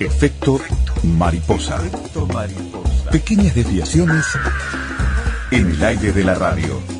Efecto mariposa. Pequeñas desviaciones en el aire de la radio.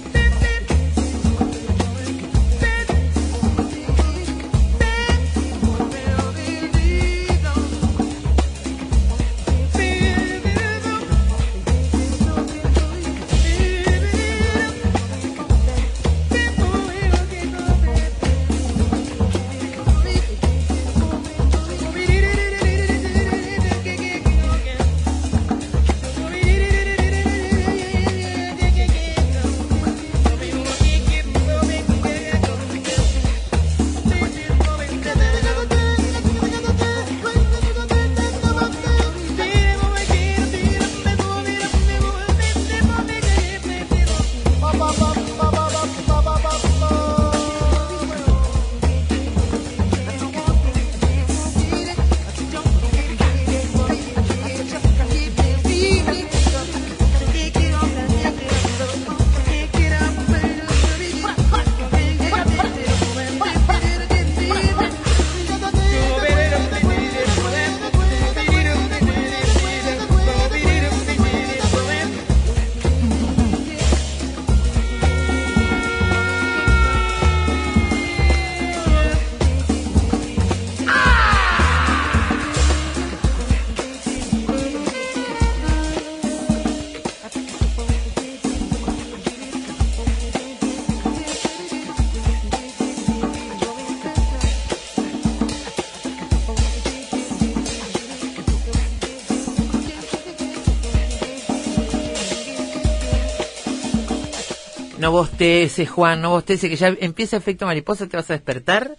Bosteces, Juan, no bosteces, que ya empieza efecto mariposa, te vas a despertar.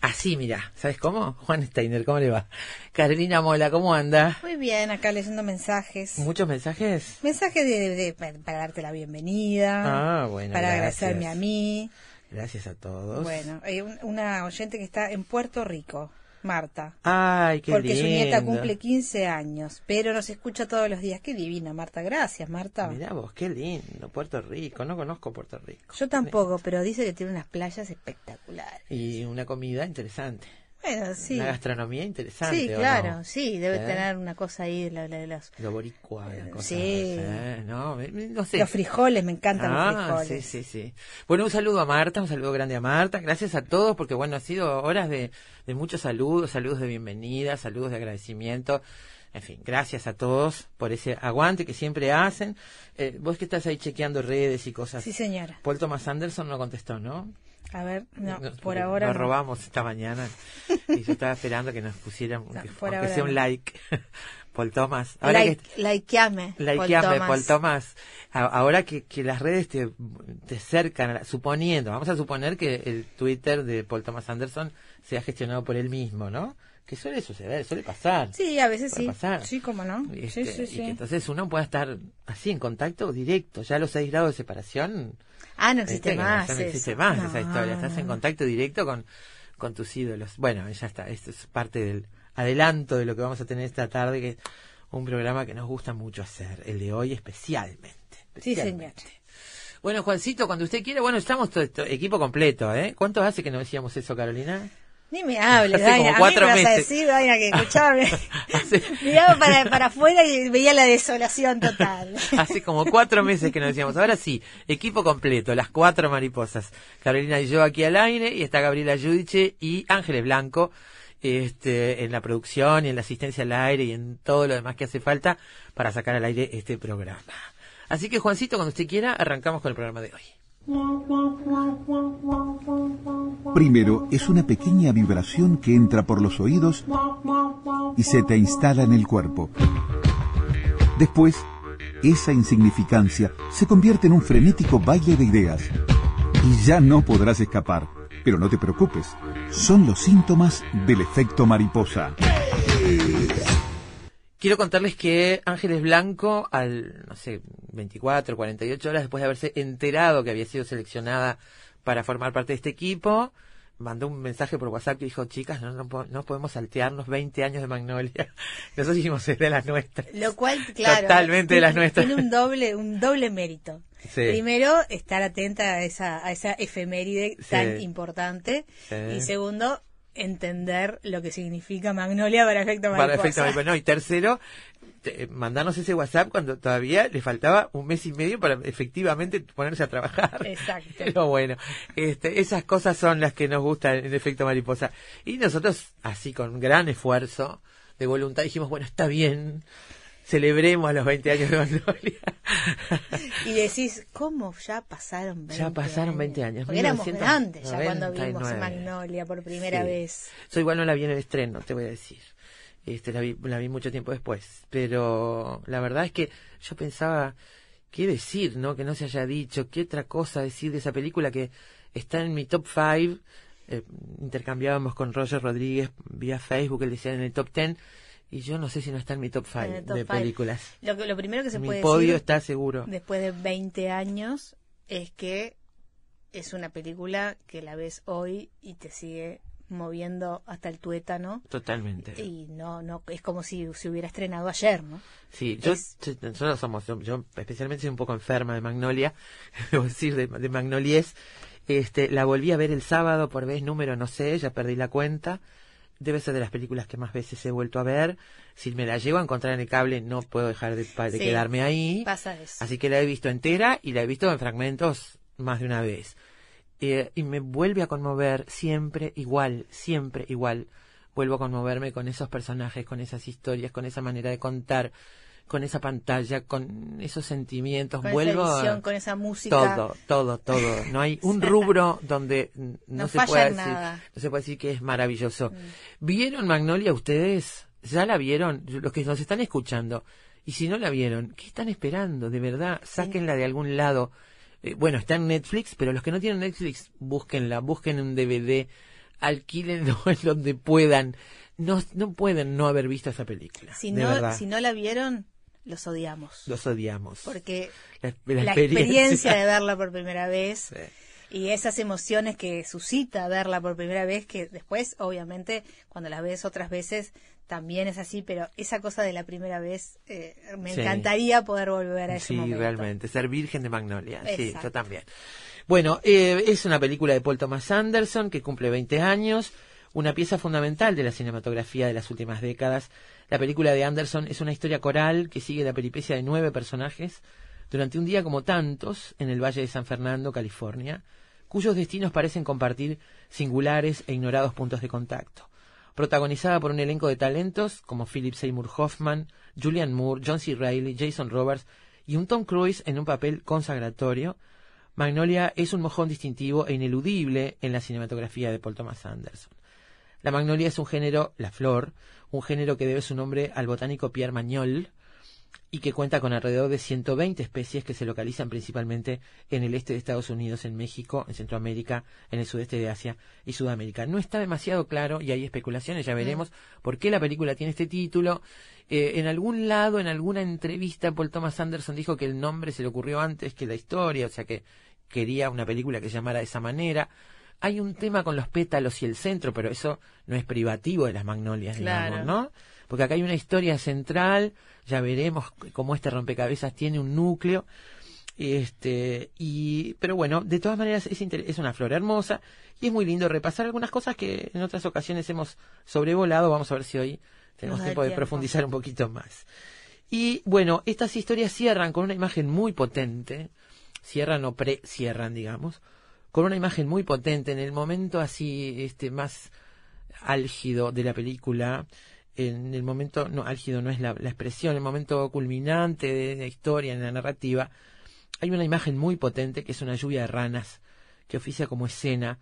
Así, mira, ¿sabes cómo? Juan Steiner, ¿cómo le va? Carolina Mola, ¿cómo anda? Muy bien, acá leyendo mensajes. ¿Muchos mensajes? Mensajes de, de- para darte la bienvenida. Ah, bueno, Para gracias. agradecerme a mí. Gracias a todos. Bueno, hay un- una oyente que está en Puerto Rico, Marta. Ay, qué porque su nieta cumple 15 años, pero nos escucha todos los días. Qué divina, Marta. Gracias, Marta. Mirá vos, qué lindo, Puerto Rico, no conozco Puerto Rico. Yo tampoco, pero dice que tiene unas playas espectaculares. Y una comida interesante, Bueno, sí. una gastronomía interesante. Sí, ¿o claro, no? sí, debe ¿Eh? tener una cosa ahí la- de los, Lo boricua, la cosa, Sí. ¿eh? No, no sé. los frijoles, me encantan los Ah, frijoles. sí, sí, sí. Bueno, un saludo a Marta, un saludo grande a Marta. Gracias a todos porque, bueno, ha sido horas de, de muchos saludos, saludos de bienvenida, saludos de agradecimiento. En fin, gracias a todos por ese aguante que siempre hacen. Eh, vos que estás ahí chequeando redes y cosas. Sí, señora. Paul Thomas Anderson no contestó, ¿no? A ver, no, Nos- por ahora no. robamos esta mañana y yo estaba esperando que nos pusieran, No, que- por aunque ahora sea un like. Paul Thomas. Ahora Like, que, likeame, Paul Likeame, Thomas. Paul Thomas. Ahora que, que las redes te, te acercan, a la- suponiendo, vamos a suponer que el Twitter de Paul Thomas Anderson sea gestionado por él mismo, ¿no? Que suele suceder, suele pasar. Sí, a veces Puede sí. pasar. Sí, cómo no. Este, sí, sí, Y sí. que entonces uno pueda estar así en contacto directo. Ya a los seis grados de separación. Ah, no existe que más. no existe eso. más No, esa historia. Estás en contacto directo con, con tus ídolos. Bueno, ya está. Esto es parte del adelanto de lo que vamos a tener esta tarde, que es un programa que nos gusta mucho hacer. El de hoy especialmente. Sí, señor. Bueno, Juancito, cuando usted quiera, bueno, estamos todo esto, equipo completo, ¿eh? ¿Cuánto hace que no decíamos eso, Carolina? Ni me hables, Hace como Daina. A mí cuatro me vas a meses. decir, Daina, que escuchame. Hace- Miraba para, para afuera y veía la desolación total. Hace como cuatro meses que nos decíamos. Ahora sí, equipo completo, las cuatro mariposas. Carolina y yo aquí al aire, y está Gabriela Yudiche y Ángeles Blanco este, en la producción y en la asistencia al aire y en todo lo demás que hace falta para sacar al aire este programa. Así que, Juancito, cuando usted quiera, arrancamos con el programa de hoy. Primero es una pequeña vibración que entra por los oídos y se te instala en el cuerpo. Después, esa insignificancia se convierte en un frenético baile de ideas. Y ya no podrás escapar. Pero no te preocupes, son los síntomas del efecto mariposa. Quiero contarles que Ángeles Blanco, al, no sé, 24, 48 horas después de haberse enterado que había sido seleccionada para formar parte de este equipo, mandó un mensaje por WhatsApp que dijo, chicas, no, no, no podemos saltearnos 20 años de Magnolia. Nosotros hicimos el de las nuestras. Lo cual, claro. Totalmente de las nuestras. Tiene un doble, un doble mérito. Sí. Primero, estar atenta a esa, a esa efeméride Sí. tan importante. Sí. Y segundo, entender lo que significa Magnolia para efecto Para mariposa. efecto mariposa. No, y tercero, te- mandarnos ese WhatsApp cuando todavía le faltaba un mes y medio para efectivamente ponerse a trabajar. Exacto. Pero bueno, este, esas cosas son las que nos gustan en efecto mariposa. Y nosotros, así con gran esfuerzo de voluntad, dijimos, bueno, está bien, celebremos los 20 años de Magnolia. Y decís, ¿cómo ya pasaron 20 Ya pasaron 20 años, Porque éramos 1999. grandes ya cuando vimos Magnolia por primera Sí. vez. Yo igual no la vi en el estreno, te voy a decir. Este, la vi, la vi mucho tiempo después. Pero la verdad es que yo pensaba, ¿qué decir, no? Que no se haya dicho, ¿qué otra cosa decir de esa película que está en mi top 5? intercambiábamos con Roger Rodríguez vía Facebook, él decía en el top 10. Y yo no sé si no está en mi top 5 En el top de five. películas. Lo, que- lo primero que se mi puede podio decir está seguro. después de 20 años es que es una película que la ves hoy y te sigue moviendo hasta el tuétano Totalmente. y no no es como si se hubiera estrenado ayer, ¿no? Sí, yo, Es- yo- nosotros somos, yo, yo especialmente soy un poco enferma de Magnolia, debo decir, de, de Magnolies. Este, la volví a ver el sábado por vez número, no sé, ya perdí la cuenta. Debe ser de las películas que más veces he vuelto a ver. Si me la llego a encontrar en el cable, no puedo dejar de, pa- de Sí, quedarme ahí. Pasa eso. Así que la he visto entera y la he visto en fragmentos más de una vez. Eh, y me vuelve a conmover siempre igual, siempre igual. Vuelvo a conmoverme con esos personajes, con esas historias, con esa manera de contar, con esa pantalla, con esos sentimientos. con Vuelvo esa a- con esa música. todo, todo, todo. No hay un rubro donde mm, no, No se en decir. Mm. no se puede decir que es maravilloso. ¿Vieron Magnolia ustedes? ¿Ya la vieron? Los que nos están escuchando. Y si no la vieron, ¿qué están esperando? De verdad, sáquenla de algún lado. Eh, bueno, está en Netflix, pero los que no tienen Netflix, búsquenla, busquen un DVD, alquílenlo en donde puedan. No, no pueden no haber visto esa película. Si no, verdad. si no la vieron, los odiamos. Los odiamos. Porque la, la, experiencia de verla por primera vez Sí. y esas emociones que suscita verla por primera vez, que después, obviamente, cuando la ves otras veces, también es así, pero esa cosa de la primera vez, eh, me Sí. encantaría poder volver a ese Sí, momento. realmente. Ser virgen de Magnolia. Sí, yo también. Bueno, eh, es una película de Paul Thomas Anderson que cumple 20 años, una pieza fundamental de la cinematografía de las últimas décadas. La película de Anderson es una historia coral que sigue la peripecia de nueve personajes durante un día como tantos en el Valle de San Fernando, California, cuyos destinos parecen compartir singulares e ignorados puntos de contacto protagonizada por un elenco de talentos como Philip Seymour Hoffman, Julian Moore, John C. Reilly, Jason Roberts y un Tom Cruise en un papel consagratorio. Magnolia es un mojón distintivo e ineludible en la cinematografía de Paul Thomas Anderson. La magnolia es un género, la flor, un género que debe su nombre al botánico Pierre Magnol y que cuenta con alrededor de 120 especies que se localizan principalmente en el este de Estados Unidos, en México, en Centroamérica, en el sudeste de Asia y Sudamérica. No está demasiado claro y hay especulaciones, ya veremos por qué la película tiene este título. Eh, en algún lado, en alguna entrevista, Paul Thomas Anderson dijo que el nombre se le ocurrió antes que la historia, o sea que quería una película que se llamara de esa manera. Hay un tema con los pétalos y el centro, pero eso no es privativo de las magnolias, Claro. digamos, ¿no? Porque acá hay una historia central, ya veremos cómo este rompecabezas tiene un núcleo. Este, y, pero bueno, de todas maneras es, es una flor hermosa y es muy lindo repasar algunas cosas que en otras ocasiones hemos sobrevolado. Vamos a ver si hoy tenemos tiempo de tiempo. profundizar un poquito más. Y bueno, estas historias cierran con una imagen muy potente, cierran o pre-cierran, digamos, con una imagen muy potente en el momento así este más álgido de la película, en el momento, no, álgido no es la, la expresión, el momento culminante de la historia, en la narrativa, hay una imagen muy potente que es una lluvia de ranas que oficia como escena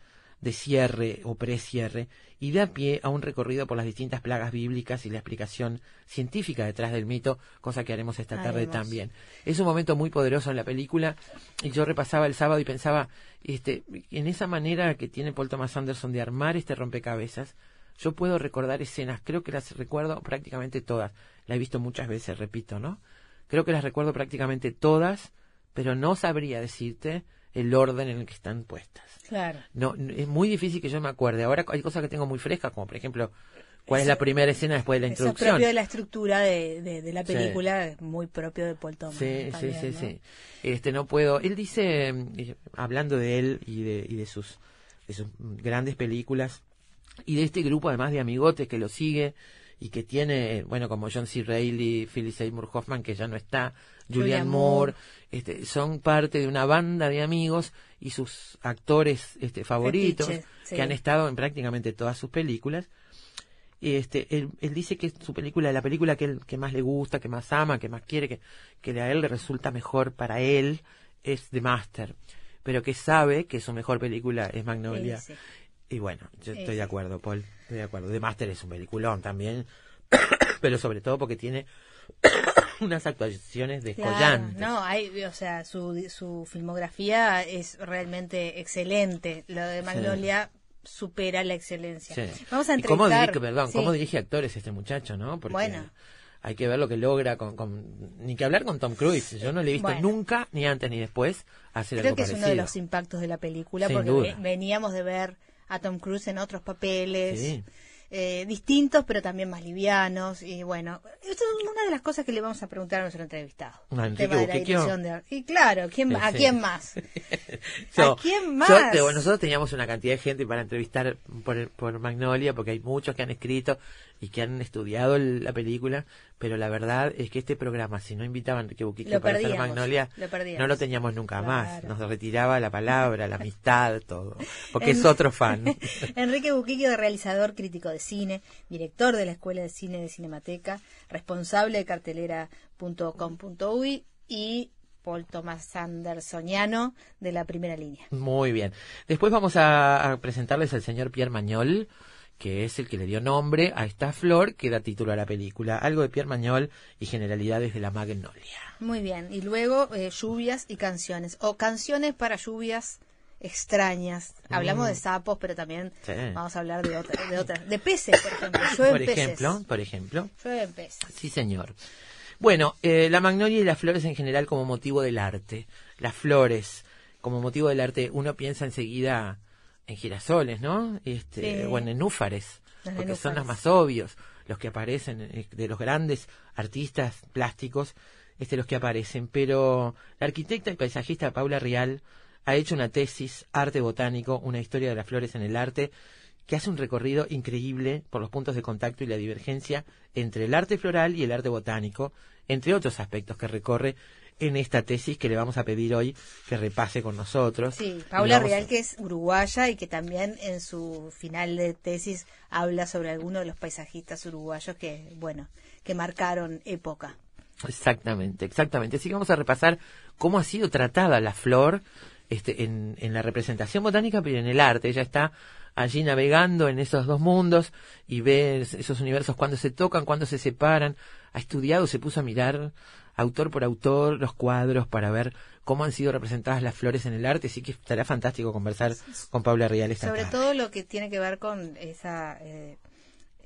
de cierre o precierre y da pie a un recorrido por las distintas plagas bíblicas y la explicación científica detrás del mito, cosa que haremos esta tarde Haremos. también. Es un momento muy poderoso en la película y yo repasaba el sábado y pensaba, este, en esa manera que tiene Paul Thomas Anderson de armar este rompecabezas, yo puedo recordar escenas, creo que las recuerdo prácticamente todas. La he visto muchas veces, repito, ¿no? Creo que las recuerdo prácticamente todas, pero no sabría decirte el orden en el que están puestas. Claro. No, es muy difícil que yo me acuerde. Ahora hay cosas que tengo muy frescas, como por ejemplo, ¿cuál es la primera escena después de la Eso es introducción? propio de la estructura de, de, de la Sí. película, es muy propio de Paul Thomas. Sí, también, sí, sí, ¿no? sí. Este, no puedo. Él dice, hablando de él y de, y de sus, de sus grandes películas, y de este grupo además de amigotes que lo sigue y que tiene, bueno, como John C. Reilly, Phyllis Seymour Hoffman, que ya no está, Julian Moore, Moore. este, son parte de una banda de amigos y sus actores este, favoritos Fetiche, sí. que han estado en prácticamente todas sus películas. Y este, él, él dice que es su película, la película que él que más le gusta, que más ama, que más quiere, que, que a él le resulta mejor para él, es The Master. Pero que sabe que su mejor película es Magnolia. Y bueno, yo estoy de acuerdo, Paul. Estoy de acuerdo. The Master es un peliculón también. pero sobre todo porque tiene unas actuaciones Claro, descollantes. no, hay, o sea, su, su filmografía es realmente excelente. Lo de Magnolia supera la excelencia. Sí. Vamos a ¿Y cómo entrevistar. dirige, perdón, sí. cómo dirige actores este muchacho, no? Porque Bueno. hay que ver lo que logra con, con- ni que hablar con Tom Cruise. Yo no le he visto Bueno. nunca, ni antes ni después, hacer Creo algo que es parecido. uno de los impactos de la película Sin porque duda. ve- veníamos de ver a Tom Cruise en otros papeles Sí. Eh, distintos pero también más livianos. Y bueno esto es una de las cosas que le vamos a preguntar a nuestro entrevistado. El tema de la Buquequio. dirección de y claro ¿quién, ma- a Sí. quién más a quién yo más te- bueno, nosotros teníamos una cantidad de gente para entrevistar por, por Magnolia, porque hay muchos que han escrito y que han estudiado el- la película, pero la verdad es que este programa, si no invitaban a Enrique Buquique para hacer Magnolia, lo no lo teníamos nunca más. Nos retiraba la palabra, la amistad, todo. Porque En- es otro fan. Enrique Buquiquio, de realizador crítico de cine, director de la Escuela de Cine de Cinemateca, responsable de cartelera.com.uy y Paul Thomas Andersoniano de la primera línea. Muy bien. Después vamos a, a presentarles al señor Pierre Mañol, que es el que le dio nombre a esta flor que da título a la película. Algo de Pierre Mañol y generalidades de la Magnolia. Muy bien. Y luego eh, lluvias y canciones. O canciones para lluvias extrañas. Hablamos Mm. de sapos, pero también Sí. vamos a hablar de otras. De, otras. de peces, por ejemplo. Llueven Por peces. ejemplo, por ejemplo. Llueven peces. Sí, señor. Bueno, eh, la magnolia y las flores en general como motivo del arte. Las flores como motivo del arte, uno piensa enseguida en girasoles, ¿no? Este, Sí. O en nenúfares, Los porque son los más obvios, los que aparecen eh, de los grandes artistas plásticos, este, los que aparecen. Pero la arquitecta y paisajista Paula Rial ha hecho una tesis, Arte Botánico, una historia de las flores en el arte, que hace un recorrido increíble por los puntos de contacto y la divergencia entre el arte floral y el arte botánico, entre otros aspectos que recorre en esta tesis que le vamos a pedir hoy que repase con nosotros. Sí, Paula a- Real, que es uruguaya y que también en su final de tesis habla sobre algunos de los paisajistas uruguayos que, bueno, que marcaron época. Exactamente, exactamente. Así que vamos a repasar cómo ha sido tratada la flor este, en, en la representación botánica, pero en el arte. Ella está allí navegando en esos dos mundos y ve es- esos universos cuando se tocan, cuando se separan. Ha estudiado, se puso a mirar autor por autor los cuadros para ver cómo han sido representadas las flores en el arte. Así que estará fantástico conversar con Paula Rial esta Sobre todo lo que tiene que ver con esa, eh,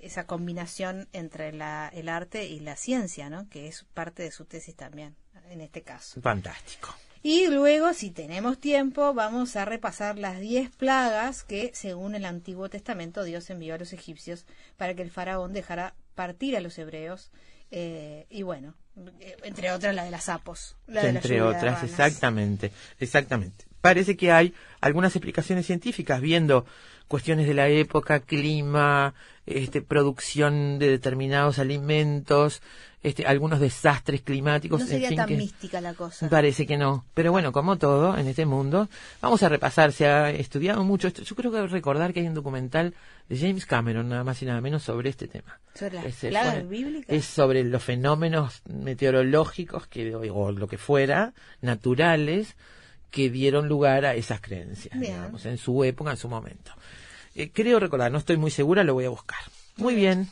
esa combinación entre la, el arte y la ciencia, ¿no? Que es parte de su tesis también, en este caso. Fantástico. Y luego, si tenemos tiempo, vamos a repasar las diez plagas que, según el Antiguo Testamento, Dios envió a los egipcios para que el faraón dejara partir a los hebreos. Eh, y bueno, eh, entre otras la de las sapos. La de entre otras, exactamente, exactamente. Parece que hay algunas explicaciones científicas viendo cuestiones de la época, clima, este, producción de determinados alimentos, este, algunos desastres climáticos. No en sería fin, tan que- mística la cosa. Parece que no. Pero bueno, como todo en este mundo, vamos a repasar. Se ha estudiado mucho esto. Yo creo que recordar que hay un documental de James Cameron, nada más y nada menos, sobre este tema. Sobre las plagas fue- bíblicas. Es sobre los fenómenos meteorológicos que, o lo que fuera, naturales, que dieron lugar a esas creencias, Bien. digamos, en su época, en su momento. Eh, creo recordar, no estoy muy segura, lo voy a buscar. Muy bien.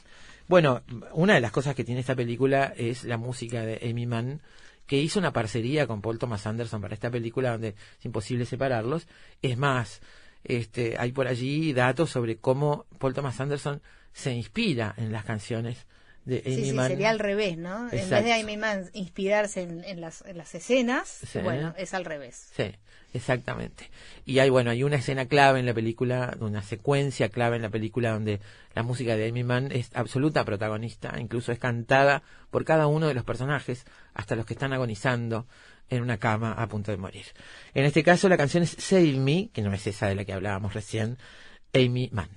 Bueno, una de las cosas que tiene esta película es la música de Amy Mann, que hizo una parcería con Paul Thomas Anderson para esta película donde es imposible separarlos. Es más, este, hay por allí datos sobre cómo Paul Thomas Anderson se inspira en las canciones de Amy Sí, sí, Mann. sería al revés, ¿no? En vez de Amy Mann inspirarse en, en las, en las escenas, Sí. bueno, es al revés. Sí, exactamente. Y hay, bueno, hay una escena clave en la película, una secuencia clave en la película donde la música de Amy Mann es absoluta protagonista, incluso es cantada por cada uno de los personajes, hasta los que están agonizando en una cama a punto de morir. En este caso la canción es Save Me, que no es esa de la que hablábamos recién, Amy Mann.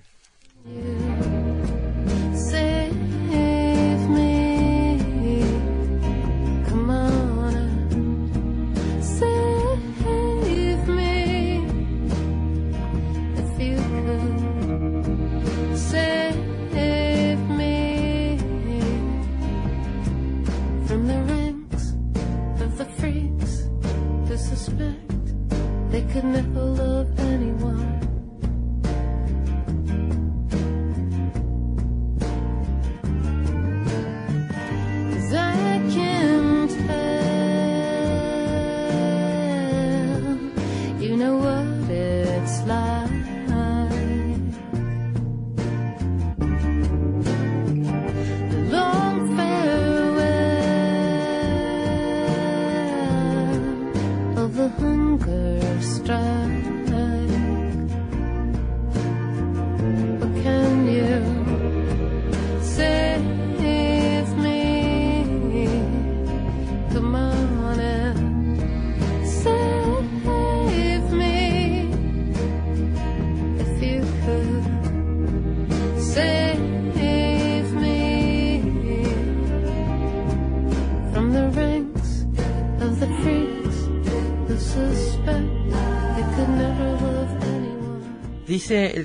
Dice el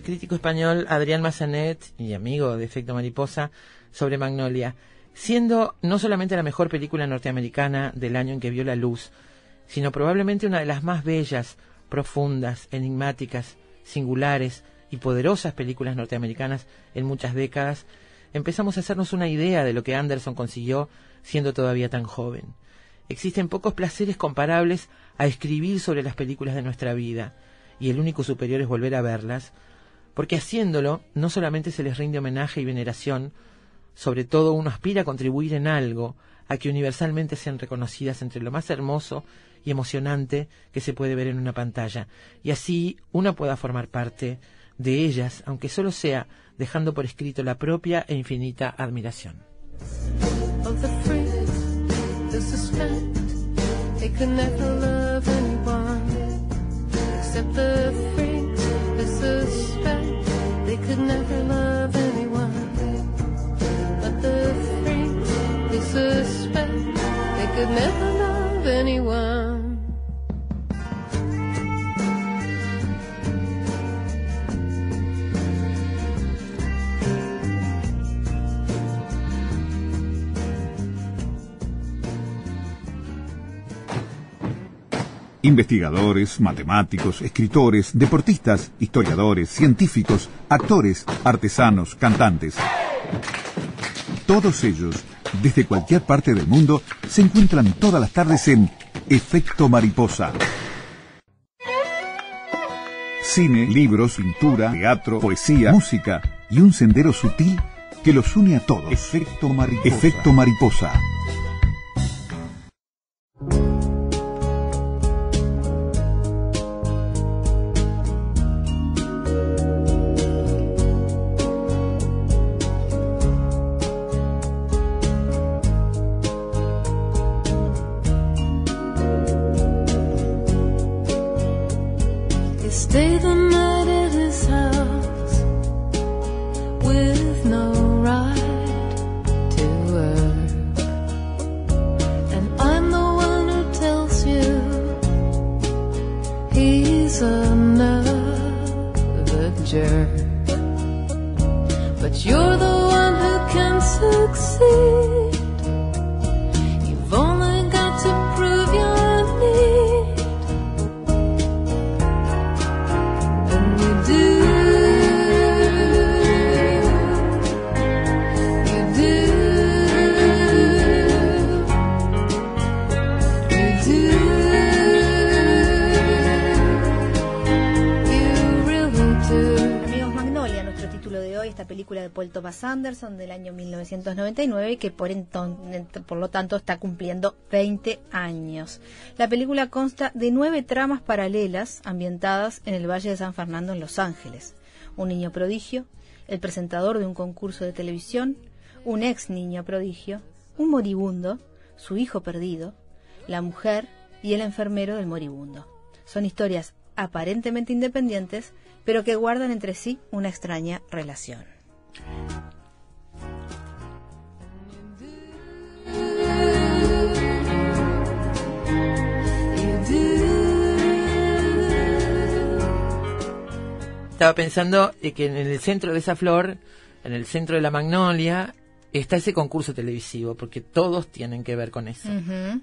crítico español Adrián Massanet, y amigo de Efecto Mariposa, sobre Magnolia, siendo no solamente la mejor película norteamericana del año en que vio la luz, sino probablemente una de las más bellas, profundas, enigmáticas, singulares y poderosas películas norteamericanas en muchas décadas, empezamos a hacernos una idea de lo que Anderson consiguió siendo todavía tan joven. Existen pocos placeres comparables a escribir sobre las películas de nuestra vida, y el único superior es volver a verlas, porque haciéndolo no solamente se les rinde homenaje y veneración, sobre todo uno aspira a contribuir en algo a que universalmente sean reconocidas entre lo más hermoso y emocionante que se puede ver en una pantalla, y así uno pueda formar parte de ellas, aunque solo sea dejando por escrito la propia e infinita admiración. The suspect they could never love anyone. But the freaks who suspect they could never love anyone. Investigadores, matemáticos, escritores, deportistas, historiadores, científicos, actores, artesanos, cantantes. Todos ellos, desde cualquier parte del mundo, se encuentran todas las tardes en Efecto Mariposa. Cine, libros, pintura, teatro, poesía, música y un sendero sutil que los une a todos. Efecto Mariposa. Efecto Mariposa. see. Del año 1999 que por, por lo tanto está cumpliendo 20 años. La película consta de nueve tramas paralelas ambientadas en el Valle de San Fernando en Los Ángeles. Un niño prodigio, el presentador de un concurso de televisión, un ex niño prodigio, un moribundo, su hijo perdido, la mujer y el enfermero del moribundo. Son historias aparentemente independientes, pero que guardan entre sí una extraña relación. Estaba pensando que en el centro de esa flor, en el centro de la magnolia, está ese concurso televisivo, porque todos tienen que ver con eso.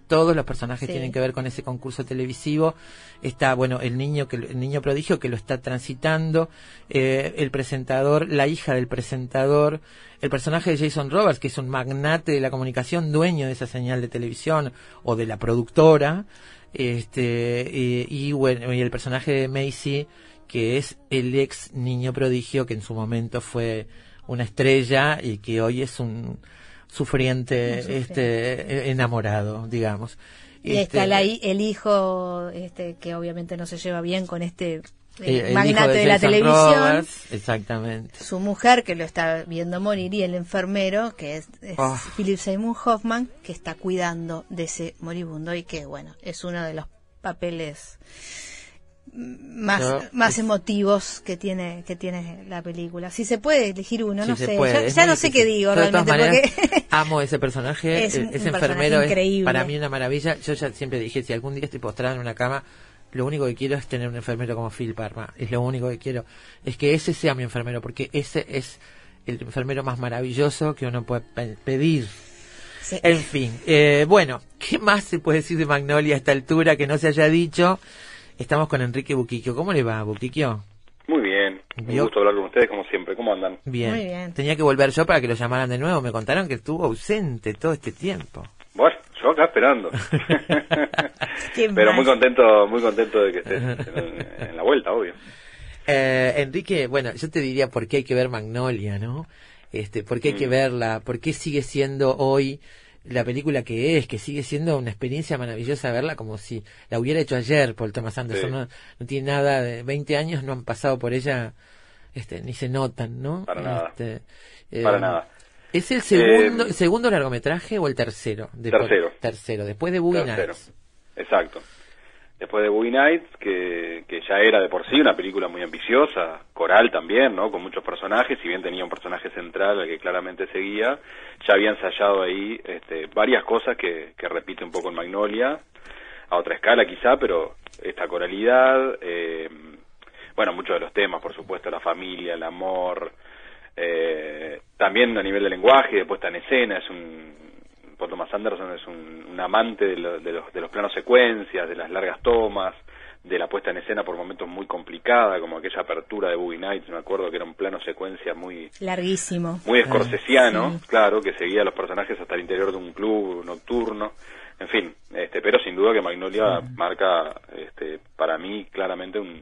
Todos los personajes Sí. tienen que ver con ese concurso televisivo. Está, bueno, el niño que el niño prodigio que lo está transitando, eh, el presentador, la hija del presentador, el personaje de Jason Roberts, que es un magnate de la comunicación, dueño de esa señal de televisión o de la productora, este, eh, y bueno, y el personaje de Macy, que es el ex niño prodigio que en su momento fue una estrella y que hoy es un sufriente, Un sufriente. este enamorado, digamos. Y Este, está la hi- el hijo, este, que obviamente no se lleva bien con este eh, el magnate de, la televisión. Roberts, exactamente. Su mujer, que lo está viendo morir, y el enfermero, que es, es Ah. Philip Seymour Hoffman, que está cuidando de ese moribundo y que, bueno, es uno de los papeles más, No, más emotivos que tiene que tiene la película. Si se puede elegir uno, no sé. puede, ya no sé qué digo Yo, de todas realmente, maneras, porque amo ese personaje, Es un ese enfermero es para mí una maravilla. Yo ya siempre dije, si algún día estoy postrado en una cama, lo único que quiero es tener un enfermero como Phil Parma. Es lo único que quiero. Es que ese sea mi enfermero, porque ese es el enfermero más maravilloso que uno puede pe- pedir. Sí. En fin, eh, bueno, ¿qué más se puede decir de Magnolia a esta altura que no se haya dicho? Estamos con Enrique Buquiquio. ¿Cómo le va, Buquiquio? Muy bien, un ¿Vio? gusto hablar con ustedes como siempre. ¿Cómo andan? Bien. Muy bien. Tenía que volver yo para que lo llamaran de nuevo. Me contaron que estuvo ausente todo este tiempo. Bueno, yo acá esperando. Pero muy contento, muy contento de que estés en, en la vuelta, obvio. Eh, Enrique, bueno, yo te diría por qué hay que ver Magnolia, ¿no? Este, por qué hay que Mm. verla, por qué sigue siendo hoy la película que es, que sigue siendo una experiencia maravillosa verla como si la hubiera hecho ayer Paul Thomas Anderson. Sí. No, no tiene nada de 20 años, no han pasado por ella, este, ni se notan, ¿no? Para nada. Este, eh, Para nada. ¿Es el segundo, Eh, segundo largometraje o el tercero? De Tercero. Tercero, después de Boogie. Exacto. Después de Boogie Nights, que, que ya era de por sí una película muy ambiciosa, coral también, ¿no? Con muchos personajes, si bien tenía un personaje central al que claramente seguía, ya había ensayado ahí este, varias cosas que, que repite un poco en Magnolia, a otra escala quizá, pero esta coralidad, eh, bueno, muchos de los temas, por supuesto, la familia, el amor, eh, también a nivel de lenguaje, de puesta en escena, es un Paul Thomas Anderson es un, un amante de, lo- de los, de los planos secuencias, de las largas tomas, de la puesta en escena por momentos muy complicada, como aquella apertura de Boogie Nights, me acuerdo que era un plano secuencia muy Larguísimo. muy escorsesiano, sí. claro, que seguía a los personajes hasta el interior de un club nocturno, en fin, este, pero sin duda que Magnolia marca, este, para mí claramente un,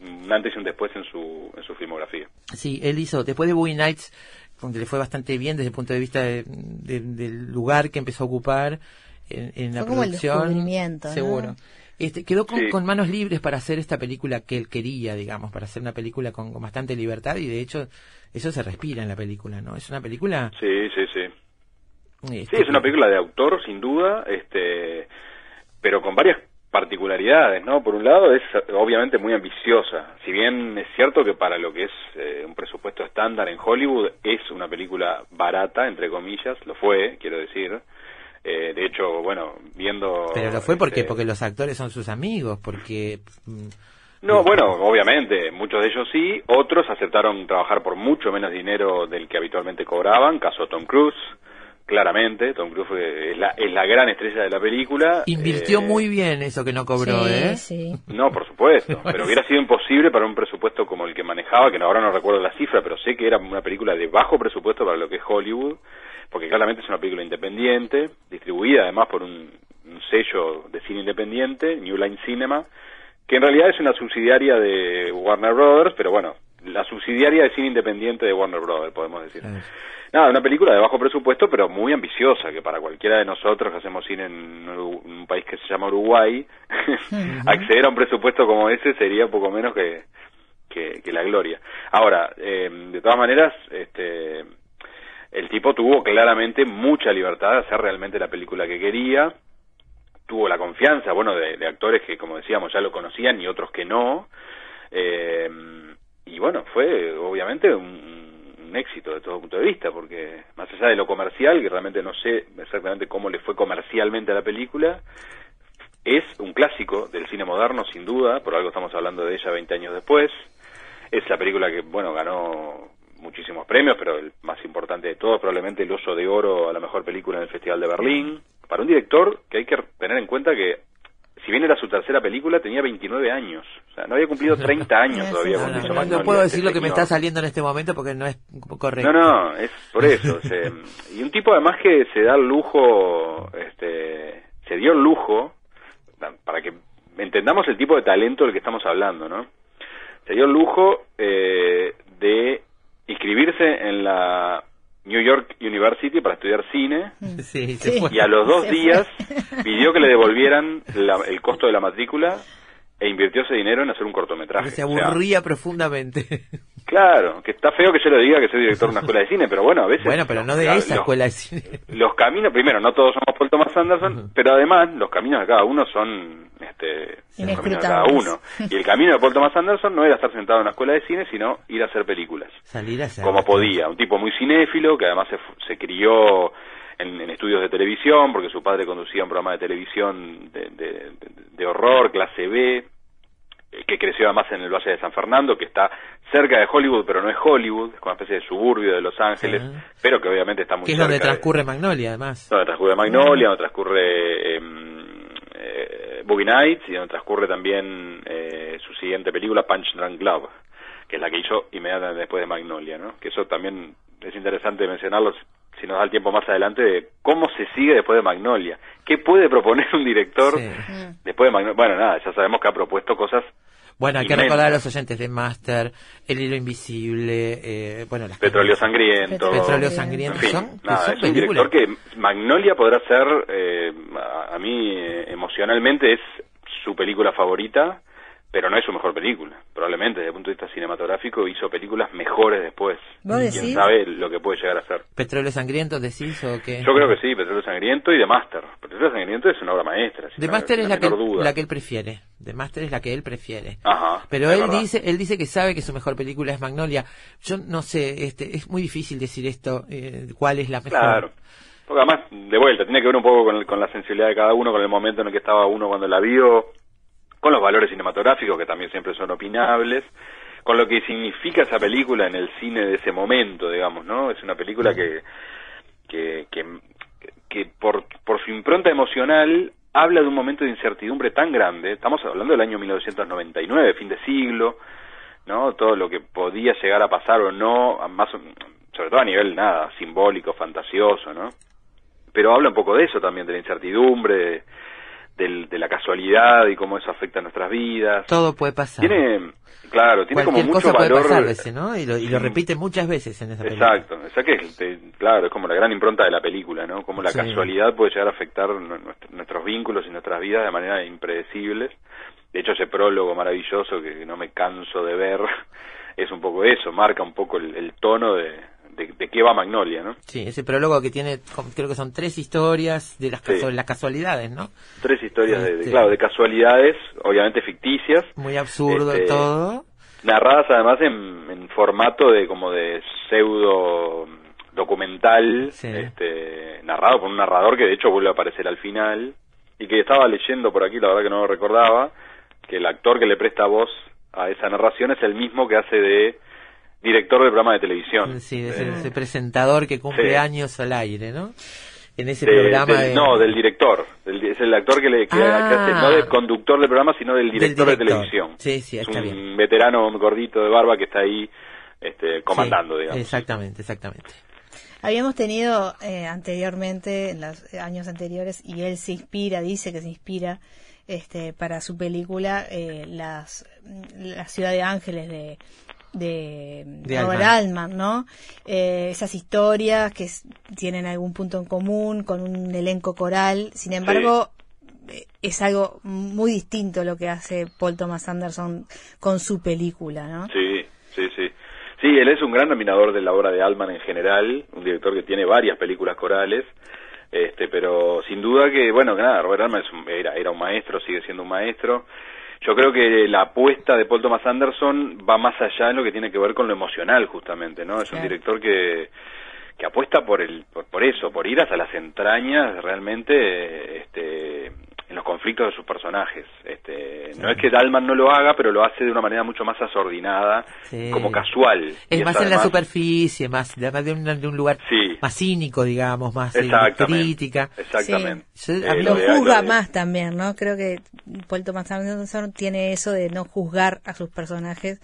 un antes y un después en su, en su filmografía. Sí, él hizo, después de Boogie Nights, donde le fue bastante bien desde el punto de vista de- de- del lugar que empezó a ocupar en, en la como el producción. descubrimiento, ¿no? Seguro. Este, quedó con, Sí. con manos libres para hacer esta película que él quería, digamos, para hacer una película con, con bastante libertad y de hecho eso se respira en la película, ¿no? Es una película... Sí, sí, sí. este, Sí, es una película de autor, sin duda, este, pero con varias particularidades, ¿no? Por un lado, es obviamente muy ambiciosa. Si bien es cierto que para lo que es eh, un presupuesto estándar en Hollywood es una película barata, entre comillas, lo fue, quiero decir. Eh, de hecho, bueno, viendo... Pero lo fue porque este, porque los actores son sus amigos, porque... mm, No, bueno, obviamente, muchos de ellos sí, otros aceptaron trabajar por mucho menos dinero del que habitualmente cobraban, caso Tom Cruise, claramente, Tom Cruise es la, es la gran estrella de la película. Invirtió eh, muy bien eso que no cobró, sí, ¿eh? sí. No, por supuesto, pero hubiera sido imposible para un presupuesto como el que manejaba, que ahora no recuerdo la cifra, pero sé que era una película de bajo presupuesto para lo que es Hollywood, porque claramente es una película independiente, distribuida además por un, un sello de cine independiente, New Line Cinema, que en realidad es una subsidiaria de Warner Brothers, pero bueno, la subsidiaria de cine independiente de Warner Brothers, podemos decir. Nada, una película de bajo presupuesto, pero muy ambiciosa, que para cualquiera de nosotros que hacemos cine en un país que se llama Uruguay, acceder a un presupuesto como ese sería poco menos que, que, que la gloria. Ahora, eh, de todas maneras, este, el tipo tuvo claramente mucha libertad de hacer realmente la película que quería, tuvo la confianza, bueno, de, de actores que, como decíamos, ya lo conocían y otros que no. Eh, y bueno, fue obviamente un, éxito de todo punto de vista, porque más allá de lo comercial, que realmente no sé exactamente cómo le fue comercialmente a la película, es un clásico del cine moderno, sin duda, por algo estamos hablando de ella 20 años después. Es la película que, bueno, ganó muchísimos premios, pero el más importante de todos, probablemente el Oso de Oro a la mejor película en el Festival de Berlín. Para un director que hay que tener en cuenta que, si bien era su tercera película, tenía 29 años. O sea, no había cumplido 30 años todavía No, no, puedo este decir lo que me está saliendo en este momento porque no es correcto. No, no, es por eso. se- y un tipo además que se da el lujo, este, se dio el lujo, para que entendamos el tipo de talento del que estamos hablando, ¿no? Se dio el lujo eh, de inscribirse en la New York University para estudiar cine Sí, se fue. y a los dos Se fue. días pidió que le devolvieran la- el costo de la matrícula e invirtió ese dinero en hacer un cortometraje. Se O sea, aburría profundamente. Claro, que está feo que yo lo diga que soy director de una escuela de cine, pero bueno, a veces... Bueno, pero los- no de la- esa los- escuela de cine. Los caminos, primero, no todos somos Paul Thomas Anderson, pero además los caminos de cada uno son este, los caminos de cada uno. Y el camino de Paul Thomas Anderson no era estar sentado en una escuela de cine, sino ir a hacer películas, Salir a hacer. como podía. Un tipo muy cinéfilo, que además se, se crió en, en estudios de televisión, porque su padre conducía un programa de televisión de, de- de- de horror, clase B, que creció además en el Valle de San Fernando, que está cerca de Hollywood, pero no es Hollywood, es como una especie de suburbio de Los Ángeles, pero que obviamente está muy Que es donde de- transcurre Magnolia, además. donde transcurre Magnolia, donde transcurre em, eh, Boogie Nights y donde transcurre también eh, su siguiente película, Punch Drunk Love, que es la que hizo inmediatamente después de Magnolia, ¿no? Que eso también es interesante mencionarlo si nos da el tiempo más adelante de cómo se sigue después de Magnolia. ¿Qué puede proponer un director Sí. después de Magnolia? Bueno, nada, ya sabemos que ha propuesto cosas Bueno, hay que recordar a los oyentes de Master, El Hilo Invisible, eh, bueno, las Petróleo Sangriento. Petróleo En Sangriento. En fin, son, nada, son es un películas. director que Magnolia podrá ser, eh, a, a mí eh, emocionalmente es su película favorita, pero no es su mejor película. Probablemente desde el punto de vista cinematográfico hizo películas mejores después. ¿Vos Quién sabe lo que puede llegar a ser. Petróleo Sangriento, decís o qué? Yo creo que sí, Petróleo Sangriento y The Master. Petróleo Sangriento es una obra maestra. The Master es la la que, duda. la que él prefiere. The Master es la que él prefiere. Ajá, Pero él verdad. dice, él dice que sabe que su mejor película es Magnolia. Yo no sé, este, es muy difícil decir esto, eh, cuál es la mejor. Claro. Porque además, de vuelta, tiene que ver un poco con, el- con la sensibilidad de cada uno, con el momento en el que estaba uno cuando la vio, con los valores cinematográficos, que también siempre son opinables, con lo que significa esa película en el cine de ese momento, digamos, ¿no? Es una película que, que, que, que por, por su impronta emocional habla de un momento de incertidumbre tan grande, estamos hablando del año 1999, fin de siglo, ¿no? Todo lo que podía llegar a pasar o no, más, o- sobre todo a nivel nada, simbólico, fantasioso, ¿no? Pero habla un poco de eso también, de la incertidumbre, de, del- de la casualidad y cómo eso afecta a nuestras vidas. Todo puede pasar. Tiene, claro, tiene como mucho cosa puede valor. pasar, ese, ¿no? Y lo, y lo Sí. repite muchas veces en esa película. Exacto, esa que es, te- claro, es como la gran impronta de la película, ¿no? Como la Sí. casualidad puede llegar a afectar nu- nuestro- nuestros vínculos y nuestras vidas de manera impredecibles. De hecho, ese prólogo maravilloso que no me canso de ver es un poco eso, marca un poco el, el tono de, de, de qué va Magnolia, ¿no? Sí, ese prólogo que tiene, creo que son tres historias de las, Sí. las casualidades, ¿no? Tres historias de, de- Este- claro, de casualidades, obviamente ficticias, Muy absurdo Este, todo. narradas además en, en formato de como de pseudo documental, Sí. este, narrado por un narrador que de hecho vuelve a aparecer al final y que estaba leyendo por aquí, la verdad que no lo recordaba, que el actor que le presta voz a esa narración es el mismo que hace de director del programa de televisión. Sí, es Eh, ese presentador que cumple sí. años al aire, ¿no? En ese de- programa del- de... No, del director. Del- es el actor que, le, que, Ah. que hace, no del conductor del programa, sino del Del director, de televisión. Sí, sí, es está un bien. veterano gordito de barba que está ahí este, comandando, Sí, digamos. Exactamente, exactamente. Habíamos tenido eh, anteriormente, en los años anteriores, y él se inspira, dice que se inspira este, para su película eh, las, La Ciudad de Ángeles de, de, De Robert Altman. Altman, ¿no? Eh, esas historias que tienen algún punto en común con un elenco coral. Sin embargo, eh, es algo muy distinto lo que hace Paul Thomas Anderson con su película, ¿no? Sí, sí, sí. Sí, él es un gran dominador de la obra de Altman en general, un director que tiene varias películas corales, Este, pero sin duda que, bueno, que nada, Robert Altman es un- era, era un maestro, sigue siendo un maestro. Yo creo que la apuesta de Paul Thomas Anderson va más allá en lo que tiene que ver con lo emocional, justamente, ¿no? Es un director que, que apuesta por el por, por eso, por ir hasta las entrañas realmente este en los conflictos de sus personajes. Este, no es que Dalman no lo haga, pero lo hace de una manera mucho más asordinada, Sí. como casual. Es Y más en la superficie, más de, más de un, de un lugar Sí. más cínico, digamos, más Exactamente. crítica. Exactamente. Sí. Eh, A mí lo de- juzga de- más también, ¿no? Creo que Paul Thomas Anderson tiene eso de no juzgar a sus personajes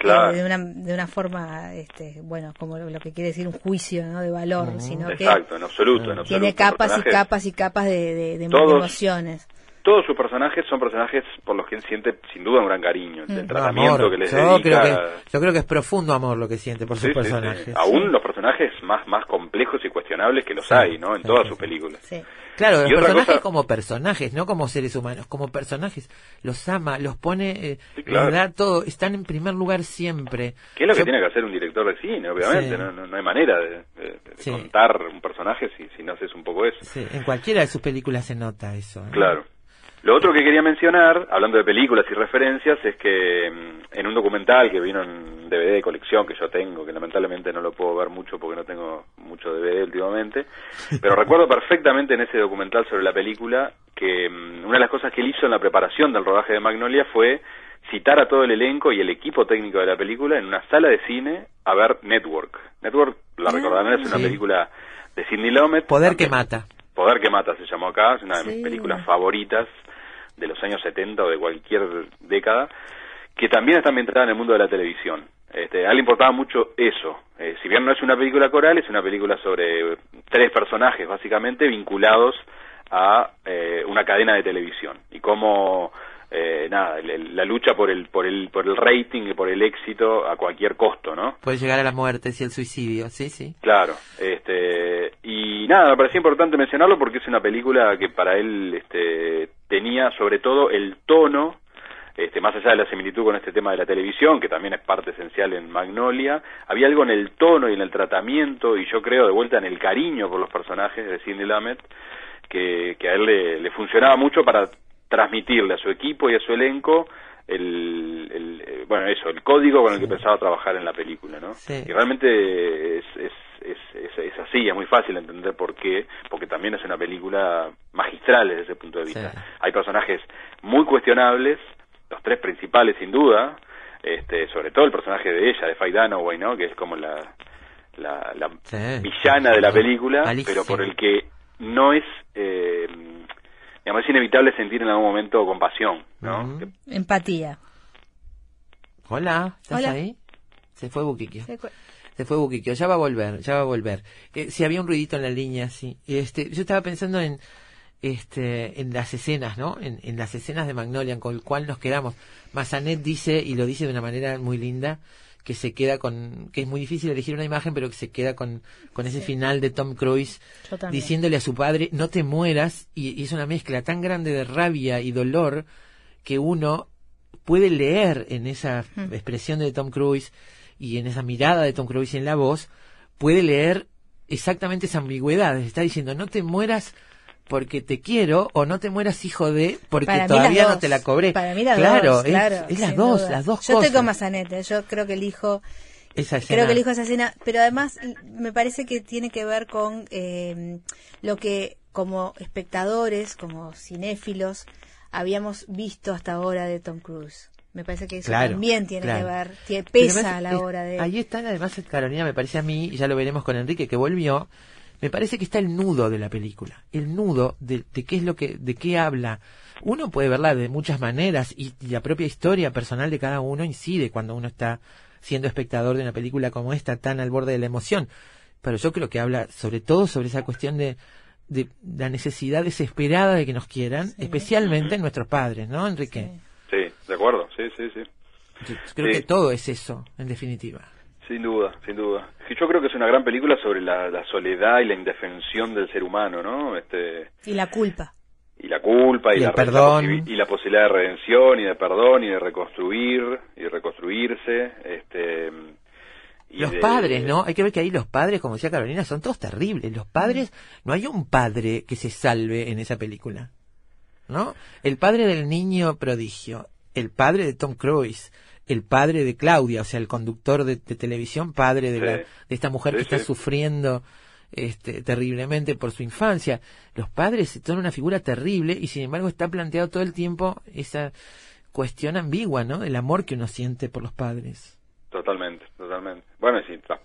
Claro. eh, de una de una forma, este, bueno, como lo, lo que quiere decir un juicio, ¿no? De valor, sino que Exacto, en absoluto, en absoluto. tiene capas y capas y capas de, de- de Todos- emociones. Todos sus personajes son personajes por los que él siente sin duda un gran cariño. El Mm. No, tratamiento amor. que les yo dedica. creo que yo creo que es profundo amor lo que siente por Sí, sus sí, sí. personajes. Aún los personajes más, más complejos y cuestionables que los Sí, hay, ¿no? En sí, todas sí, sus sí. películas. Claro, los Y personajes cosa- como personajes, no como seres humanos, como personajes, los ama, los pone, eh, Sí, claro. les da todo, están en primer lugar siempre. ¿Qué es lo que tiene que hacer un director de cine, obviamente? Sí. No, no, no hay manera de, de- de Sí. contar un personaje si, si no haces un poco eso. Sí, en cualquiera de sus películas se nota eso. ¿eh? Claro. Lo otro que quería mencionar, hablando de películas y referencias, es que mm, en un documental que vino en DVD de colección que yo tengo, que lamentablemente no lo puedo ver mucho porque no tengo mucho DVD últimamente, pero recuerdo perfectamente en ese documental sobre la película que mm, una de las cosas que él hizo en la preparación del rodaje de Magnolia fue citar a todo el elenco y el equipo técnico de la película en una sala de cine a ver Network. Network, la recordarán, es una Sí. película de Sidney Lumet. Poder que mata. Poder que mata se llamó acá, es una de mis películas favoritas de los años 70 o de cualquier década, que también está ambientada en el mundo de la televisión. Este, a él le importaba mucho eso. Eh, si bien no es una película coral, es una película sobre tres personajes, básicamente, vinculados a eh, una cadena de televisión. Y cómo, eh, nada, el- la lucha por el, por, el, por el rating y por el éxito a cualquier costo, ¿no? Puede llegar a la muerte, si el suicidio, sí, sí. Claro, este, y nada, me parecía importante mencionarlo porque es una película que para él este, tenía sobre todo el tono, este, más allá de la similitud con este tema de la televisión, que también es parte esencial en Magnolia, había algo en el tono y en el tratamiento, y yo creo de vuelta en el cariño por los personajes de Sidney Lumet, que, que a él le, le funcionaba mucho para transmitirle a su equipo y a su elenco el, el, eh, bueno eso el código con el que pensaba trabajar en la película no Sí. y realmente es, es, es, es, es así es muy fácil entender por qué porque también es una película magistral desde ese punto de vista Sí. hay personajes muy cuestionables los tres principales sin duda este sobre todo el personaje de ella de Faye Dunaway no que es como la la, la Sí. villana de la película Malísimo. pero por el que no es eh, digamos es inevitable sentir en algún momento compasión no Empatía. Hola, ¿estás Hola. ahí? Se fue Buquiquio. Se fue Buquiquio, ya va a volver, ya va a volver. Eh, si había un ruidito en la línea, sí. Este, yo estaba pensando en este en las escenas, ¿no? En, en las escenas de Magnolia con el cual nos quedamos. Massanet dice y lo dice de una manera muy linda que se queda con que es muy difícil elegir una imagen, pero que se queda con con ese final de Tom Cruise diciéndole a su padre, "No te mueras" y, y es una mezcla tan grande de rabia y dolor que uno puede leer en esa Mm. expresión de Tom Cruise y en esa mirada de Tom Cruise y en la voz, puede leer exactamente esa ambigüedad. Está diciendo, no te mueras porque te quiero o no te mueras hijo de porque Para todavía no te la cobré. Para mí las claro, dos, es, claro. es las dos, duda. las dos Yo cosas. estoy con Mazanete, yo creo que elijo Esa Creo escena. que elijo esa escena, pero además me parece que tiene que ver con eh, lo que como espectadores, como cinéfilos, habíamos visto hasta ahora de Tom Cruise. Me parece que eso Claro, también tiene claro. que ver, pesa además a la es- hora de... Ahí está, además, Carolina, me parece a mí, y ya lo veremos con Enrique, que volvió, me parece que está el nudo de la película, el nudo de, de qué es lo que, de qué habla. Uno puede verla de muchas maneras y, y la propia historia personal de cada uno incide cuando uno está siendo espectador de una película como esta, tan al borde de la emoción. Pero yo creo que habla sobre todo sobre esa cuestión de, de la necesidad desesperada de que nos quieran, especialmente nuestros padres, ¿no, Enrique? Sí, de acuerdo, sí, sí, sí. Yo creo Sí. que todo es eso, en definitiva. Sin duda, sin duda. Sí, yo creo que es una gran película sobre la, la soledad y la indefensión del ser humano, ¿no? Este, Y la culpa. y la culpa y, Y la, el perdón. y la posibilidad de redención y de perdón y de reconstruir y de reconstruirse este y, Los de- padres, ¿no? Hay que ver que ahí los padres, como decía Carolina, son todos terribles. Los padres, no hay un padre que se salve en esa película. ¿No? El padre del niño prodigio, el padre de Tom Cruise, el padre de Claudia, o sea, el conductor de, de televisión, padre de, Sí. la- de esta mujer Sí, que está sí. sufriendo este, terriblemente por su infancia. Los padres son una figura terrible y sin embargo está planteado todo el tiempo esa cuestión ambigua, ¿no? El amor que uno siente por los padres. Totalmente, totalmente. Bueno, si tra-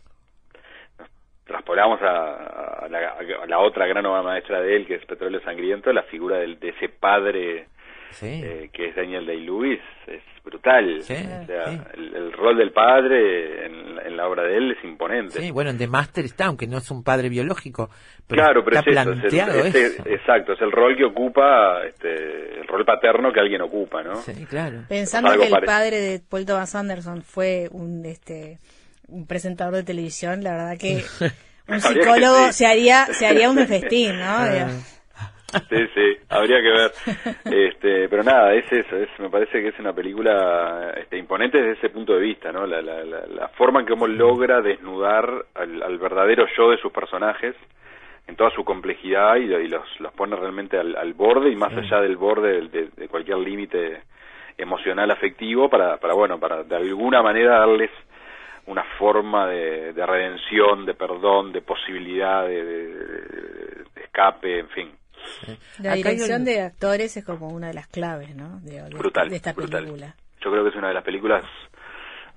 nos traspolamos a, a la, a la otra gran obra maestra de él, que es Petróleo Sangriento, la figura del, de ese padre Sí. eh, que es Daniel Day-Lewis es brutal. Sí, o sea, sí. el, el rol del padre en, en la obra de él es imponente. Sí, bueno, en The Master está, aunque no es un padre biológico, pero claro, pero está es eso, es el- planteado es el- eso. exacto, es el rol que ocupa, este, el rol paterno que alguien ocupa, ¿no? Sí, claro. Pensando que el parecido. padre de Paul Thomas Anderson fue un este un presentador de televisión, la verdad que un psicólogo sí. se haría se haría un festín, ¿no? Sí, sí, habría que ver. Este, pero nada, es eso, es, me parece que es una película este, imponente desde ese punto de vista, ¿no? La, la, la, la forma en que cómo logra desnudar al, al verdadero yo de sus personajes en toda su complejidad y, y los, los pone realmente al, al borde y más allá del borde de, de- de cualquier límite emocional afectivo para, para, bueno, para de alguna manera darles una forma de, de redención, de perdón, de posibilidad de- de- de- de escape, en fin. La Acá dirección un- de actores es como una de las claves, ¿no? De, de- brutal, de esta brutal. película. Yo creo que es una de las películas,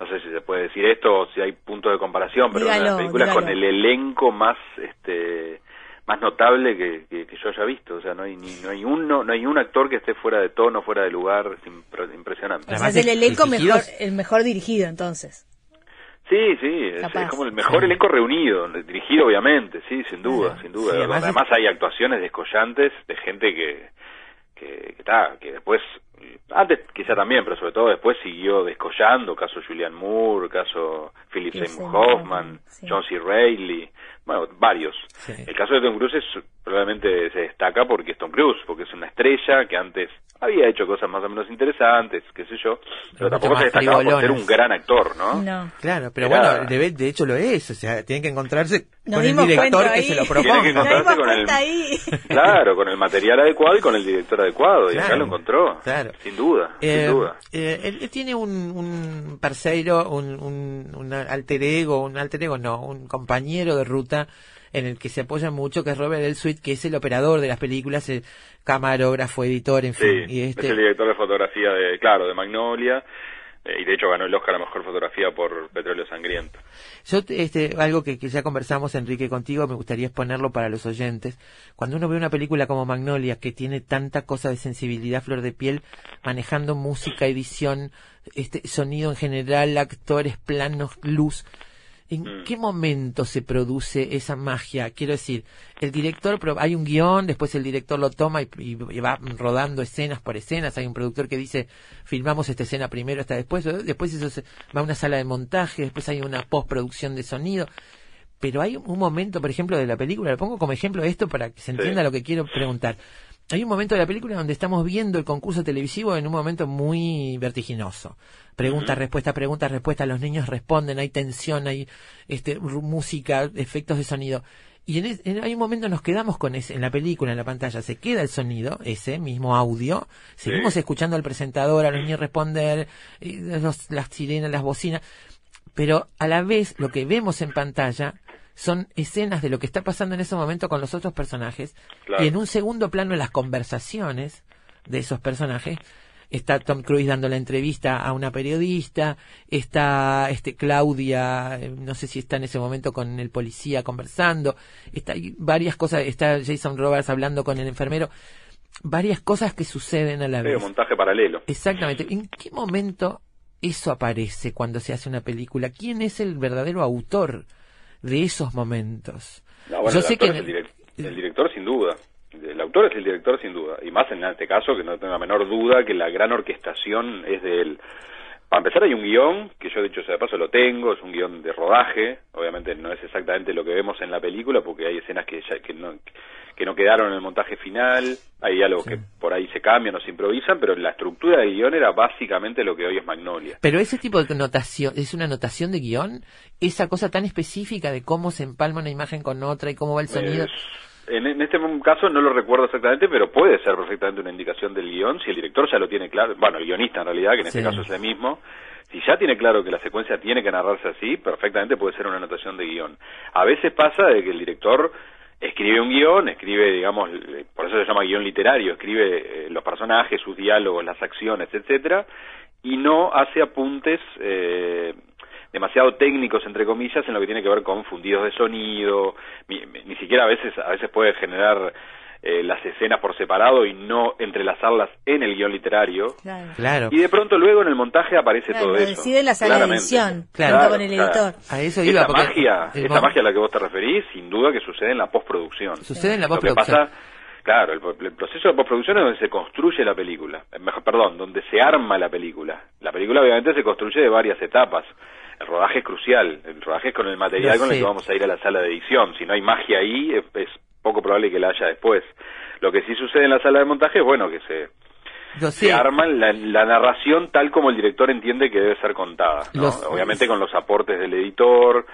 no sé si se puede decir esto o si hay punto de comparación, pero una de las Dígalo, películas con el elenco más este más notable que, que, que yo haya visto, o sea, no hay ni no hay uno no hay un actor que esté fuera de tono, fuera de lugar, es impre- impresionante. O sea, es el elenco dirigidos- mejor, el mejor dirigido entonces. Sí, sí, es, como el mejor elenco reunido, dirigido obviamente, sí, sin duda, sin duda. Sí, además hay actuaciones descollantes de gente que que, que, ta, que después, antes quizá también, pero sobre todo después siguió descollando, caso Julian Moore, caso Philip Seymour Hoffman, Hoffman, sí. John C. Reilly, bueno, varios. Sí. El caso de Tom Cruise es- probablemente se destaca porque es Tom Cruise, porque es una estrella que antes había hecho cosas más o menos interesantes, qué sé yo, pero mucho tampoco se destacaba por ser un gran actor, ¿no? No. Claro, pero Era- bueno, de, de hecho lo es, o sea, tienen que encontrarse Nos con el director que ahí. se lo Tienen que proponga. Encontrarse con el, ahí. claro, con el material adecuado y con el director adecuado, y acá lo encontró, claro. sin duda, Eh, sin duda. eh, él él tiene un, un parceiro, un, un, un alter ego, un alter ego no, un compañero de ruta en el que se apoya mucho, que es Robert El Sweet, que es el operador de las películas, el camarógrafo, editor, en Sí, fin. y este, es el director de fotografía de, claro, de Magnolia, eh, y de hecho ganó el Oscar a Mejor Fotografía por Petróleo Sangriento. Yo, este, algo que, que ya conversamos, Enrique, contigo, me gustaría exponerlo para los oyentes. Cuando uno ve una película como Magnolia, que tiene tanta cosa de sensibilidad, flor de piel, manejando música, edición, este, sonido en general, actores, planos, luz, ¿en Mm. qué momento se produce esa magia? Quiero decir, el director, hay un guion, después el director lo toma y, va rodando escenas por escenas, hay un productor que dice, filmamos esta escena primero, esta después, después eso se- va a una sala de montaje, después hay una postproducción de sonido. Pero hay un momento, por ejemplo, de la película, lo pongo como ejemplo de esto para que se entienda lo que quiero preguntar. Hay un momento de la película donde estamos viendo el concurso televisivo en un momento muy vertiginoso. Pregunta, respuesta, pregunta, respuesta, los niños responden, hay tensión, hay este, música, efectos de sonido. Y en, es- en- hay un momento nos quedamos con ese, en la película, en la pantalla, se queda el sonido, ese mismo audio, seguimos Sí. escuchando al presentador, a los niños responder, eh, los- las sirenas, las bocinas, pero a la vez lo que vemos en pantalla son escenas de lo que está pasando en ese momento con los otros personajes Claro. y en un segundo plano las conversaciones de esos personajes está Tom Cruise dando la entrevista a una periodista, está este Claudia, eh, no sé si está en ese momento con el policía conversando, está hay varias cosas, está Jason Roberts hablando con el enfermero, varias cosas que suceden a la vez. un montaje paralelo. Exactamente. ¿En qué momento eso aparece cuando se hace una película? ¿Quién es el verdadero autor de esos momentos? No, bueno, Yo el sé que el, el- direc- el director sin duda. El autor es el director sin duda. Y más en este caso, que no tengo la menor duda que la gran orquestación es de él. Para empezar hay un guion, que yo dicho sea de paso lo tengo, es un guion de rodaje, obviamente no es exactamente lo que vemos en la película porque hay escenas que, ya, que, no, que no quedaron en el montaje final, hay diálogos Sí. que por ahí se cambian o se improvisan, pero la estructura del guion era básicamente lo que hoy es Magnolia. Pero ese tipo de notación, ¿es una notación de guion? Esa cosa tan específica de cómo se empalma una imagen con otra y cómo va el sonido. Es- en, en este caso no lo recuerdo exactamente, pero puede ser perfectamente una indicación del guion si el director ya lo tiene claro, bueno, el guionista en realidad, que en este caso es el mismo, si ya tiene claro que la secuencia tiene que narrarse así, perfectamente puede ser una anotación de guion. A veces pasa de que el director escribe un guion, escribe, digamos, por eso se llama guion literario, escribe eh, los personajes, sus diálogos, las acciones, etcétera, y no hace apuntes eh, demasiado técnicos entre comillas en lo que tiene que ver con fundidos de sonido ni, ni siquiera a veces a veces puede generar eh, las escenas por separado y no entrelazarlas en el guion literario Claro. Claro. y de pronto luego en el montaje aparece Claro, todo lo eso decide la sala de edición, Claro. junto con el claro. editor. A eso esa iba, porque magia el esa mo- magia a la que vos te referís sin duda que sucede en la postproducción sucede en la lo que postproducción. pasa claro el, el proceso de postproducción es donde se construye la película Eh, mejor perdón donde se arma la película la película obviamente se construye de varias etapas el rodaje es crucial el rodaje es con el material con el que vamos a ir a la sala de edición si no hay magia ahí es, es poco probable que la haya después lo que sí sucede en la sala de montaje es bueno que se Lo se sé. arma la, la narración tal como el director entiende que debe ser contada. ¿no? Los- Obviamente con los aportes del editor,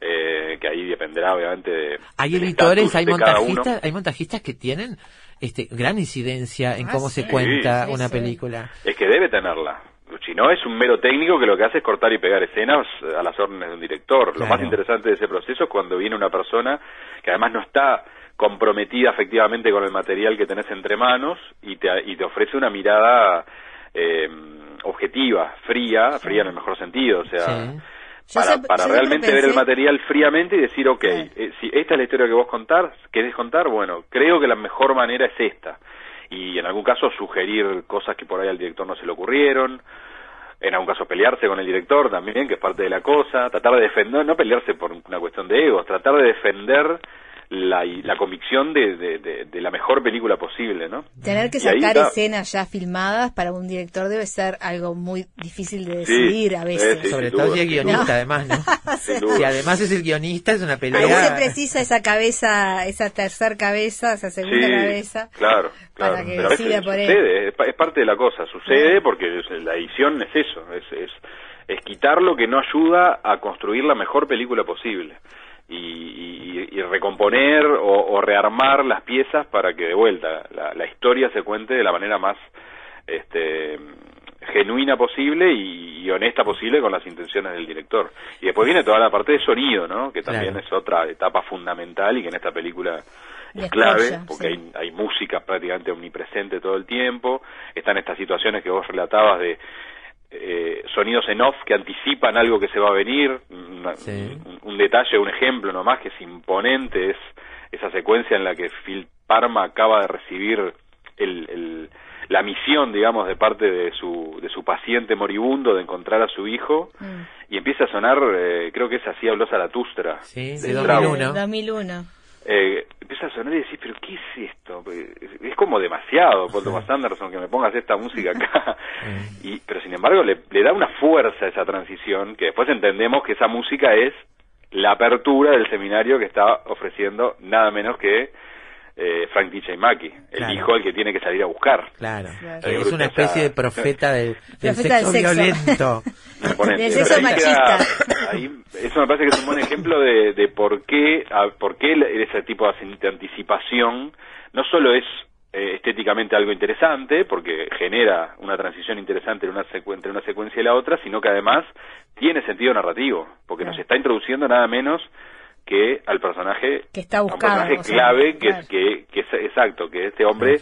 eh, que ahí dependerá obviamente de... Hay editores, hay montajistas, hay montajistas que tienen este gran incidencia en Ah, cómo sí. se cuenta Sí, una sí. película. Es que debe tenerla. Si no, es un mero técnico que lo que hace es cortar y pegar escenas a las órdenes de un director. Lo más interesante de ese proceso es cuando viene una persona que además no está comprometida efectivamente con el material que tenés entre manos y te, y te ofrece una mirada eh, objetiva, fría, fría en el mejor sentido, o sea, Sí. Para, para realmente ver el material fríamente y decir, ok, eh, si esta es la historia que vos contar, querés contar, bueno, creo que la mejor manera es esta. Y en algún caso sugerir cosas que por ahí al director no se le ocurrieron, en algún caso pelearse con el director también, que es parte de la cosa, tratar de defender, no pelearse por una cuestión de egos, tratar de defender la, la convicción de, de, de- de la mejor película posible, ¿no? Tener que Y sacar está. escenas ya filmadas para un director debe ser algo muy difícil de Sí, decidir a veces. sí, Sobre todo duda, si es guionista, además, ¿no? Si además es el guionista, es una pelea. se precisa esa cabeza, esa tercer cabeza, esa segunda Sí, cabeza. Claro, claro. para que Pero decida por él. sucede, es, pa- es parte de la cosa, sucede porque es- la edición es eso, es, es, es quitar lo que no ayuda a construir la mejor película posible y, y- y recomponer o, o rearmar las piezas para que de vuelta la, la historia se cuente de la manera más este genuina posible y, y honesta posible con las intenciones del director. Y después viene toda la parte de sonido, ¿no? Que también Claro. es otra etapa fundamental y que en esta película es clave, porque sí. hay, hay música prácticamente omnipresente todo el tiempo, están estas situaciones que vos relatabas de eh, sonidos en off que anticipan algo que se va a venir, una- Sí. un, un detalle, un ejemplo nomás que es imponente, es esa secuencia en la que Phil Parma acaba de recibir el, el- la misión, digamos, de parte de su, de su paciente moribundo de encontrar a su hijo Mm. y empieza a sonar, eh, creo que es así habló Zaratustra. Sí, de de Strauss. 2001. 2001. Eh, empieza a sonar y decís, pero ¿qué es esto? Es, es como demasiado, Paul Thomas Anderson, que me pongas esta música acá. y, pero sin embargo le, le da una fuerza a esa transición, que después entendemos que esa música es la apertura del seminario que está ofreciendo nada menos que eh, Frank DJ Mackie, el Claro. hijo al que tiene que salir a buscar. Claro. Es una especie de profeta del, del Profeta del sexo violento. Del Pero sexo ahí queda- machista. ahí- eso me parece que es un buen ejemplo de, de por qué, a- por qué ese tipo de anticipación no solo es eh, estéticamente algo interesante, porque genera una transición interesante en una secu- entre una secuencia y la otra, sino que además tiene sentido narrativo, porque nos está introduciendo nada menos que al personaje, Que está a un buscado, personaje o sea, clave, que, claro. que, que es exacto, que este hombre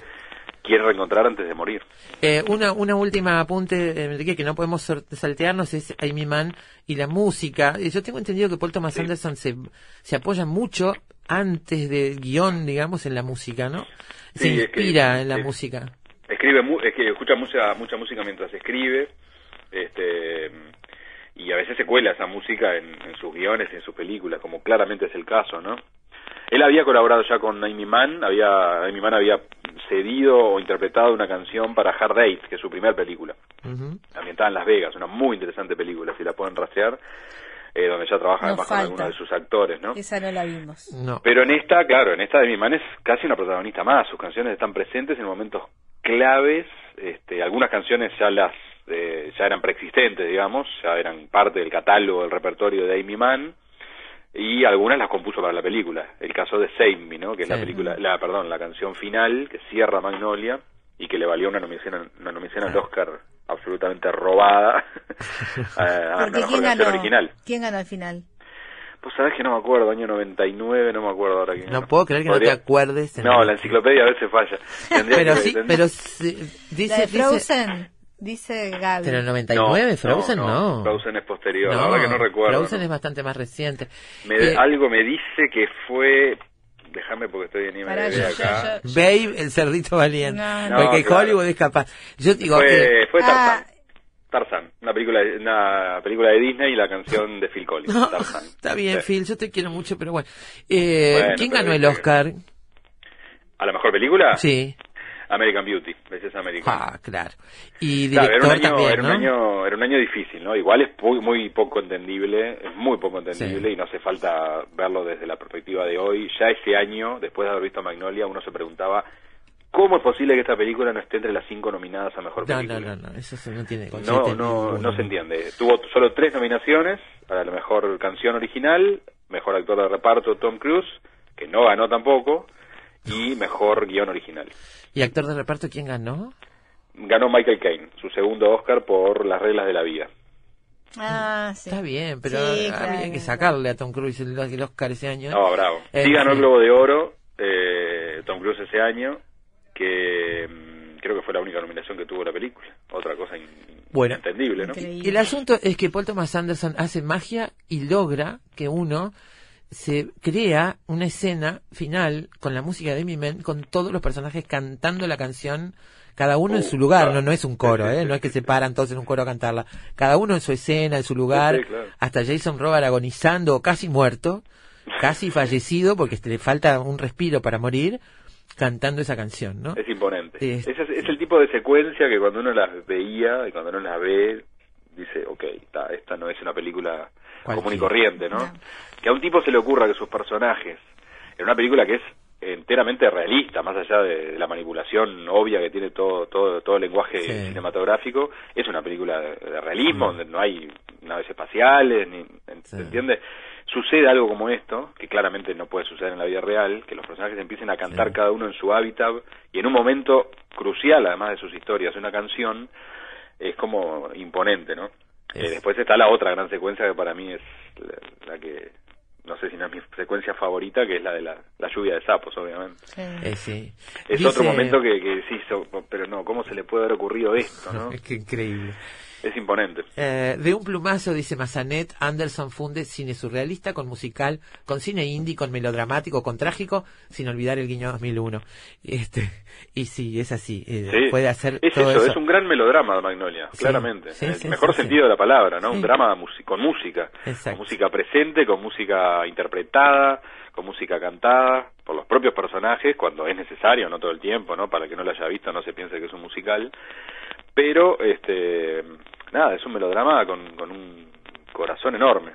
quiere reencontrar antes de morir. Eh, una, una última apunte, eh, Enrique, que no podemos saltearnos es Amy Mann y la música. Yo tengo entendido que Paul Thomas Sí. Anderson se, se apoya mucho antes del guion, digamos, en la música, ¿no? Se Sí, es que- inspira en la música. escribe mu- es que escucha mucha mucha música mientras escribe este y a veces se cuela esa música en, en sus guiones en sus películas como claramente es el caso no él había colaborado ya con Amy Mann había Amy Mann había cedido o interpretado una canción para Hard Eight que es su primera película Ujú. ambientada en Las Vegas, una muy interesante película, si la pueden rastrear, eh, donde ya trabaja Nos además con algunos de sus actores, ¿no? Esa no la vimos. No. Pero en esta, claro, en esta Demi Man es casi una protagonista más. Sus canciones están presentes en momentos claves. Este, algunas canciones ya las eh, ya eran preexistentes, digamos, ya eran parte del catálogo, del repertorio de Amy Mann. Y algunas las compuso para la película. El caso de Save Me, ¿no? Que es la película, la, perdón, la canción final que cierra Magnolia y que le valió una nominación, una nominación al Oscar absolutamente robada a, a la Porque ¿quién ganó? original. ¿Quién ganó al final? Pues sabes que no me acuerdo, año 99, no me acuerdo ahora quién No ganó. puedo creer que Podría- no te acuerdes. en No, el- la enciclopedia a veces falla. Pero que- sí, pero sí, La dice, de dice, Frozen, dice Gaby. pero el 99, Frozen no. Frozen es posterior, la verdad que no recuerdo. Frozen ¿no? es bastante más reciente. Me- Eh, algo me dice que fue... Déjame porque estoy en IMDb yo- acá. yo- Babe, el cerdito valiente. No, no. Porque No, claro. Hollywood es capaz. Yo digo, Fue, eh, fue Tarzan. Ah. Tarzan, una película, de- una película de Disney y la canción de Phil Collins. no, Tarzan. está bien, Sí. Phil, yo te quiero mucho, pero bueno. Eh, Bueno, ¿Quién pero ganó el que- Oscar? ¿A la mejor película? Sí. American Beauty, veces American. Ah, claro. Y Claro, director era un año, también, era un año, era un año difícil, ¿no? Igual es muy, muy poco entendible, es muy poco entendible Sí. y no hace falta verlo desde la perspectiva de hoy. Ya ese año, después de haber visto Magnolia, uno se preguntaba cómo es posible que esta película no esté entre las cinco nominadas a mejor No, película. no, no, no, eso se- no tiene No, no, no se entiende. Tuvo solo tres nominaciones para la mejor canción original, mejor actor de reparto Tom Cruise, que no ganó tampoco, y mejor guion original. ¿Y actor de reparto quién ganó? Ganó Michael Caine, su segundo Oscar por Las reglas de la vida. Ah, sí. Está bien, pero Sí, claro. había que sacarle a Tom Cruise el, el Oscar ese año. ¿eh? No, bravo. Eh, Sí ganó el sí. Globo de Oro, eh, Tom Cruise ese año, que mm, creo que fue la única nominación que tuvo la película. Otra cosa in- Bueno. entendible, ¿no? Increíble. El asunto es que Paul Thomas Anderson hace magia y logra que uno se crea una escena final con la música de Mimen, con todos los personajes cantando la canción, cada uno en su lugar, claro. no, no es un coro, ¿eh? no es que se paran todos en un coro a cantarla, cada uno en su escena, en su lugar, Sí, sí, claro. hasta Jason Robert agonizando o casi muerto, casi fallecido porque le falta un respiro para morir, cantando esa canción, ¿no? Es imponente. Es, es- es el tipo de secuencia que cuando uno las veía y cuando uno las ve, dice, ok, ta, esta no es una película común y corriente, ¿no? No. Que a un tipo se le ocurra que sus personajes, en una película que es enteramente realista, más allá de, de la manipulación obvia que tiene todo todo todo el lenguaje Sí. cinematográfico, es una película de, de realismo, donde no hay naves espaciales, ni, Sí. ¿se entiende? Sucede algo como esto, que claramente no puede suceder en la vida real, que los personajes empiecen a cantar Sí. cada uno en su hábitat y en un momento crucial, además de sus historias, una canción, es como imponente, ¿no? Es- Eh, después está la otra gran secuencia que para mí es la, la que, no sé si no es mi secuencia favorita, que es la de la, la lluvia de sapos, obviamente. Sí. Eh, sí. Es Dice- otro momento que, que sí, so- pero no, ¿cómo se le puede haber ocurrido esto, no? Qué increíble. Es imponente. Eh, de un plumazo, dice Massanet, Anderson funde cine surrealista con musical, con cine indie, con melodramático, con trágico, sin olvidar el guiño 2001. Este, y sí, es así. eh, Sí. Puede hacer es todo eso, eso. es un gran melodrama de Magnolia, Sí, claramente. sí, en el sí, mejor sentido de la palabra, ¿no? Un drama con música. Exacto. Con música presente, con música interpretada, con música cantada por los propios personajes cuando es necesario, no todo el tiempo, ¿no? Para que no lo haya visto no se piense que es un musical. Pero, este, nada, es un melodrama con, con un corazón enorme.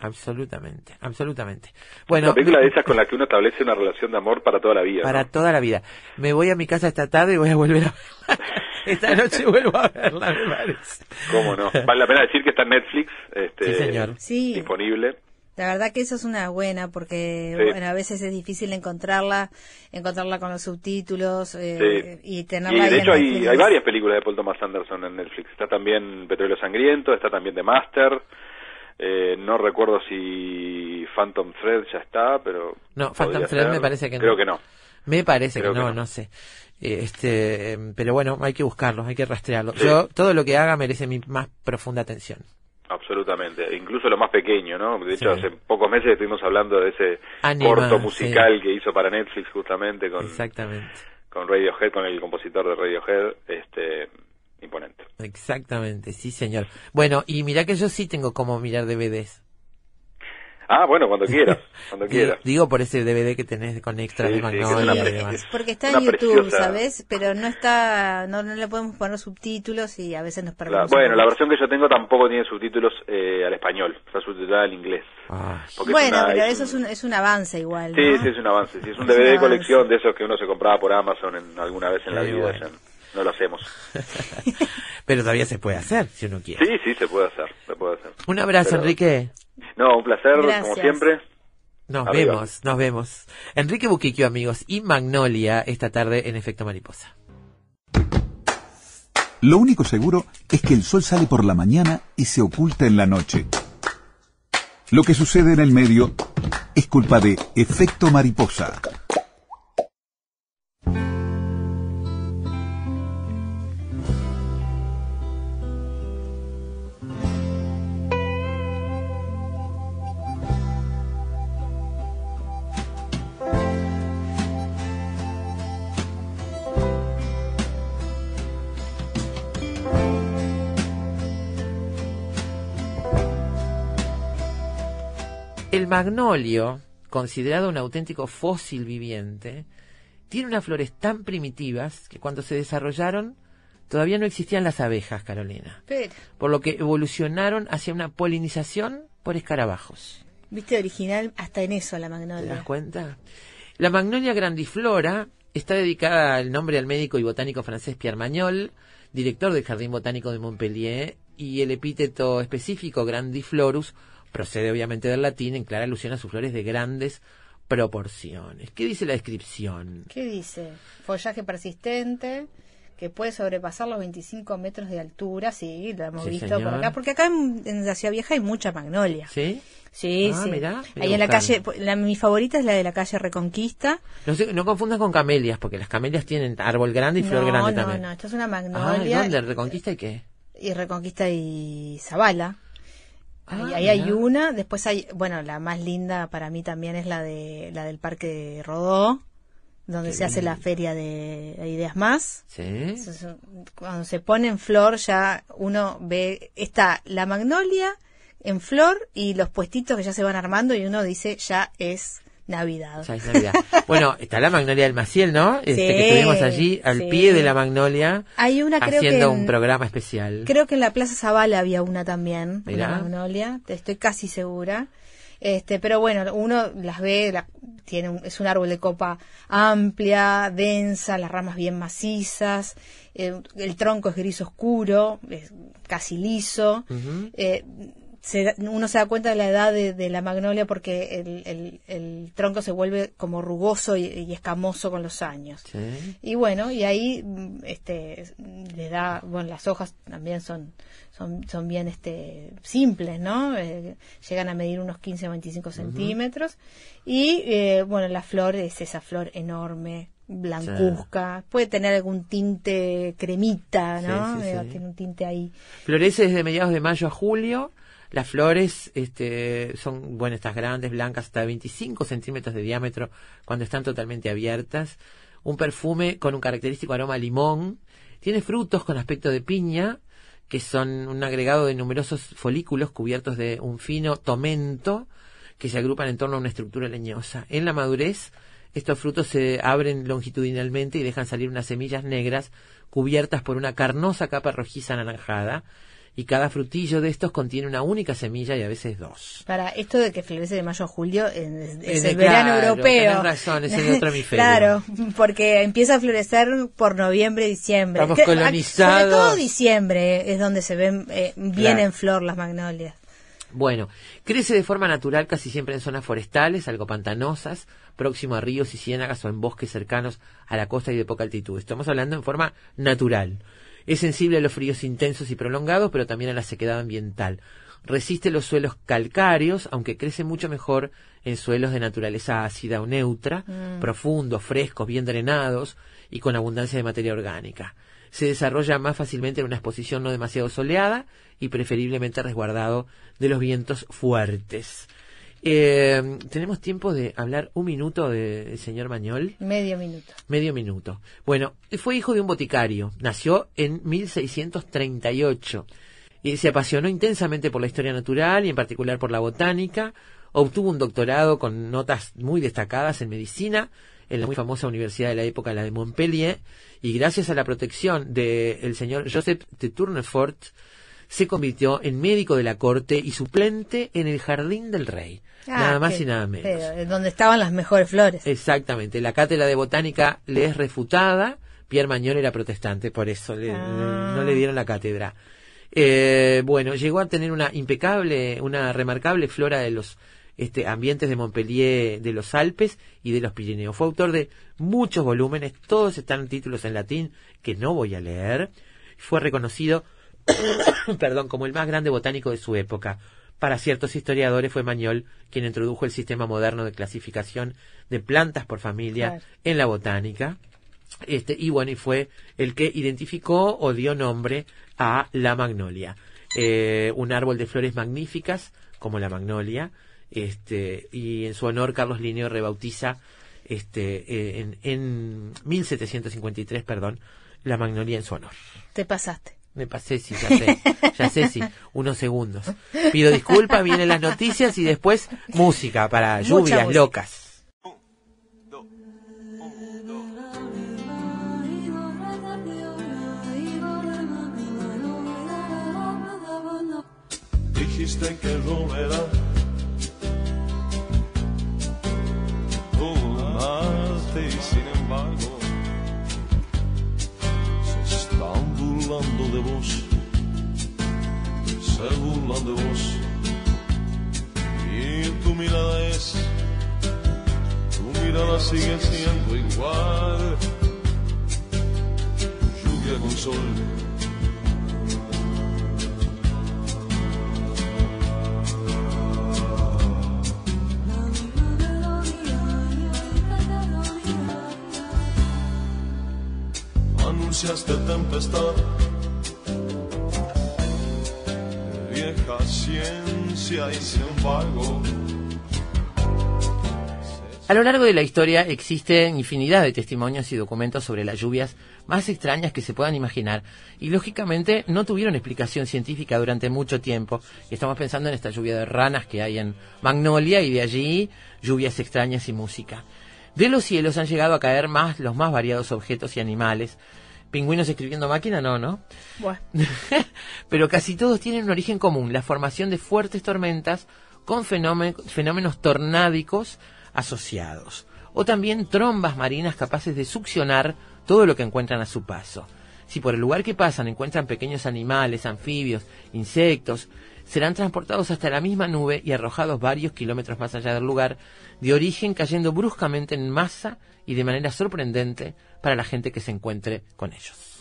Absolutamente, absolutamente. Bueno, Una película de esas con la que uno establece una relación de amor para toda la vida. para ¿no? toda la vida. Me voy a mi casa esta tarde y voy a volver a verla. Esta noche vuelvo a verla, me parece. ¿Cómo no? Vale la pena decir que está en Netflix, este, Sí, señor. Sí. disponible. La verdad que eso es una buena porque Sí. bueno, a veces es difícil encontrarla, encontrarla con los subtítulos eh, y tenerla ahí de hecho hay, hay varias películas de Paul Thomas Anderson en Netflix. Está también Petróleo Sangriento, está también The Master. Eh, no recuerdo si Phantom Thread ya está, pero... No, Phantom Thread ser. me parece que no. Creo que no. Me parece Creo que que no, no. no sé. Este, pero bueno, hay que buscarlos, hay que rastrearlos. Sí. Yo, todo lo que haga merece mi más profunda atención. Absolutamente. Incluso lo más pequeño, ¿no? De hecho, Sí. hace pocos meses estuvimos hablando de ese Anima, corto sí. musical que hizo para Netflix justamente con, Exactamente, con Radiohead, con el compositor de Radiohead. Este, imponente. exactamente, sí señor. Bueno, y mira que yo sí tengo como mirar DVDs. Ah, bueno, cuando quieras, cuando quieras. Digo por ese DVD que tenés con extras Sí, de sí, Magnolia demás. es- Porque está en YouTube, preciosa- ¿sabes? Pero no está, no, no le podemos poner subtítulos y a veces nos La- perdemos. bueno, un la versión que yo tengo tampoco tiene subtítulos eh, al español, está subtitulada al inglés. Ay, Porque es Bueno, una- pero es eso es un- un, es un avance igual. Sí, ¿no? sí, es un avance. Sí, es un Es un DVD de colección de esos que uno se compraba por Amazon en, alguna vez en la vida. bueno. no lo hacemos. Pero todavía se puede hacer, si uno quiere. Sí, sí, se puede hacer, se puede hacer. Un abrazo, Pero- Enrique. No, un placer, como Gracias. siempre. Nos Arriba. vemos, nos vemos. Enrique Buquiquio, amigos, y Magnolia esta tarde en Efecto Mariposa. Lo único seguro es que el sol sale por la mañana y se oculta en la noche. Lo que sucede en el medio es culpa de efecto mariposa. El magnolio, considerado un auténtico fósil viviente, tiene unas flores tan primitivas que cuando se desarrollaron todavía no existían las abejas, Carolina, Pero, por lo que evolucionaron hacia una polinización por escarabajos. viste, original hasta en eso la ¿Te das magnolia. cuenta? La magnolia grandiflora está dedicada al nombre al médico y botánico francés Pierre Magnol, director del Jardín Botánico de Montpellier, y el epíteto específico grandiflorus procede obviamente del latín en clara alusión a sus flores de grandes proporciones. ¿Qué dice la descripción? ¿Qué dice? Follaje persistente que puede sobrepasar los 25 metros de altura, sí, lo hemos Sí, visto señor. por acá, porque acá en, en la Ciudad Vieja hay mucha magnolia. ¿Sí? Sí, Ah, sí. mirá, Ahí en la calle, la, mi favorita es la de la calle Reconquista. No, sé- no confundas con camelias, porque las camelias tienen árbol grande y flor no, grande no, también. no, esto es una Ah, magnolia ¿dónde? ¿Reconquista y qué? y Reconquista y Zabala. Ahí, Ah, ahí hay una, después hay, bueno, la más linda para mí también es la de la del Parque Rodó, donde Qué se hace la feria de Ideas Más. ¿Sí? Cuando se pone en flor ya uno ve, está la magnolia en flor y los puestitos que ya se van armando y uno dice ya es Navidad. Ya es Navidad. bueno, está la magnolia del Maciel, ¿no? Este, Sí, que estuvimos allí al sí. pie de la magnolia Hay una creo que haciendo en- un programa especial. Creo que en la Plaza Zavala había una también, Mirá. una magnolia, estoy casi segura. Este, pero bueno, uno las ve, la- tiene un- es un árbol de copa amplia, densa, las ramas bien macizas, eh, el tronco es gris oscuro, es casi liso. Eh, se uno se da cuenta de la edad de, de la magnolia porque el, el- el tronco se vuelve como rugoso y, y escamoso con los años. Sí. Y bueno, y ahí este le da, bueno, las hojas también son son, son bien este simples, ¿no? Eh, llegan a medir unos 15 o 25 centímetros y eh, bueno, la flor es esa flor enorme, blancuzca, puede tener algún tinte cremita, ¿no? Sí, sí, sí. Tiene un tinte ahí. Florece desde mediados de mayo a julio. Las flores este, son, bueno, estas grandes, blancas, hasta 25 centímetros de diámetro cuando están totalmente abiertas. Un perfume con un característico aroma a limón. Tiene frutos con aspecto de piña, que son un agregado de numerosos folículos cubiertos de un fino tomento que se agrupan en torno a una estructura leñosa. En la madurez, estos frutos se abren longitudinalmente y dejan salir unas semillas negras cubiertas por una carnosa capa rojiza anaranjada, y cada frutillo de estos contiene una única semilla y a veces dos. Para esto de que florece de mayo a julio es, el verano claro, europeo. tenés razón, es el otro hemisferio. claro, porque empieza a florecer por noviembre, diciembre. Estamos colonizados. Sobre todo diciembre es donde se ven eh, bien Claro. en flor las magnolias. Bueno, crece de forma natural casi siempre en zonas forestales, algo pantanosas, próximo a ríos y ciénagas o en bosques cercanos a la costa y de poca altitud. Estamos hablando en forma natural. Es sensible a los fríos intensos y prolongados, pero también a la sequedad ambiental. Resiste los suelos calcáreos, aunque crece mucho mejor en suelos de naturaleza ácida o neutra, profundos, frescos, bien drenados y con abundancia de materia orgánica. Se desarrolla más fácilmente en una exposición no demasiado soleada y preferiblemente resguardado de los vientos fuertes. Eh, Tenemos tiempo de hablar un minuto del señor Mañol. Medio minuto. Medio minuto. Bueno, fue hijo de un boticario. Nació en 1638. Y se apasionó intensamente por la historia natural y en particular por la botánica. Obtuvo un doctorado con notas muy destacadas en medicina en la muy famosa universidad de la época, la de Montpellier, y gracias a la protección del señor Joseph de Tournefort, se convirtió en médico de la corte y suplente en el jardín del rey. Ah, nada más y nada menos. pero, eh, donde estaban las mejores flores. Exactamente. La cátedra de botánica le es refutada. Pierre Magnol era protestante, por eso le- Ah. no le dieron la cátedra. Eh, bueno, llegó a tener una impecable, una remarcable flora de los este, ambientes de Montpellier, de los Alpes y de los Pirineos. Fue autor de muchos volúmenes, todos están en títulos en latín que no voy a leer. Fue reconocido, perdón, como el más grande botánico de su época. Para ciertos historiadores fue Mañol quien introdujo el sistema moderno de clasificación de plantas por familia Claro. en la botánica. Este, y bueno, y fue el que identificó o dio nombre a la magnolia. Eh, un árbol de flores magníficas, como la magnolia, este, y en su honor Carlos Linneo rebautiza este, eh, en, en 1753, perdón, la magnolia en su honor. Te pasaste. Me pasé, sí, ya sé, ya sé, sí, unos segundos. Pido disculpas, vienen las noticias y después música para lluvias música. locas. Dijiste que volverá. Amaste y sin embargo burlando de vos. Se burlan de vos. Y tu mirada es, tu mirada sigue siendo igual. Lluvia con sol. A lo largo de la historia existen infinidad de testimonios y documentos sobre las lluvias más extrañas que se puedan imaginar y lógicamente no tuvieron explicación científica durante mucho tiempo. Estamos pensando en esta lluvia de ranas que hay en Magnolia y de allí lluvias extrañas y música. De los cielos han llegado a caer más los más variados objetos y animales. Pingüinos escribiendo máquina, no, ¿no? Bueno, pero casi todos tienen un origen común, la formación de fuertes tormentas con fenómen- fenómenos tornádicos asociados, o también trombas marinas capaces de succionar todo lo que encuentran a su paso. Si por el lugar que pasan encuentran pequeños animales, anfibios, insectos, serán transportados hasta la misma nube y arrojados varios kilómetros más allá del lugar de origen, cayendo bruscamente en masa y de manera sorprendente para la gente que se encuentre con ellos.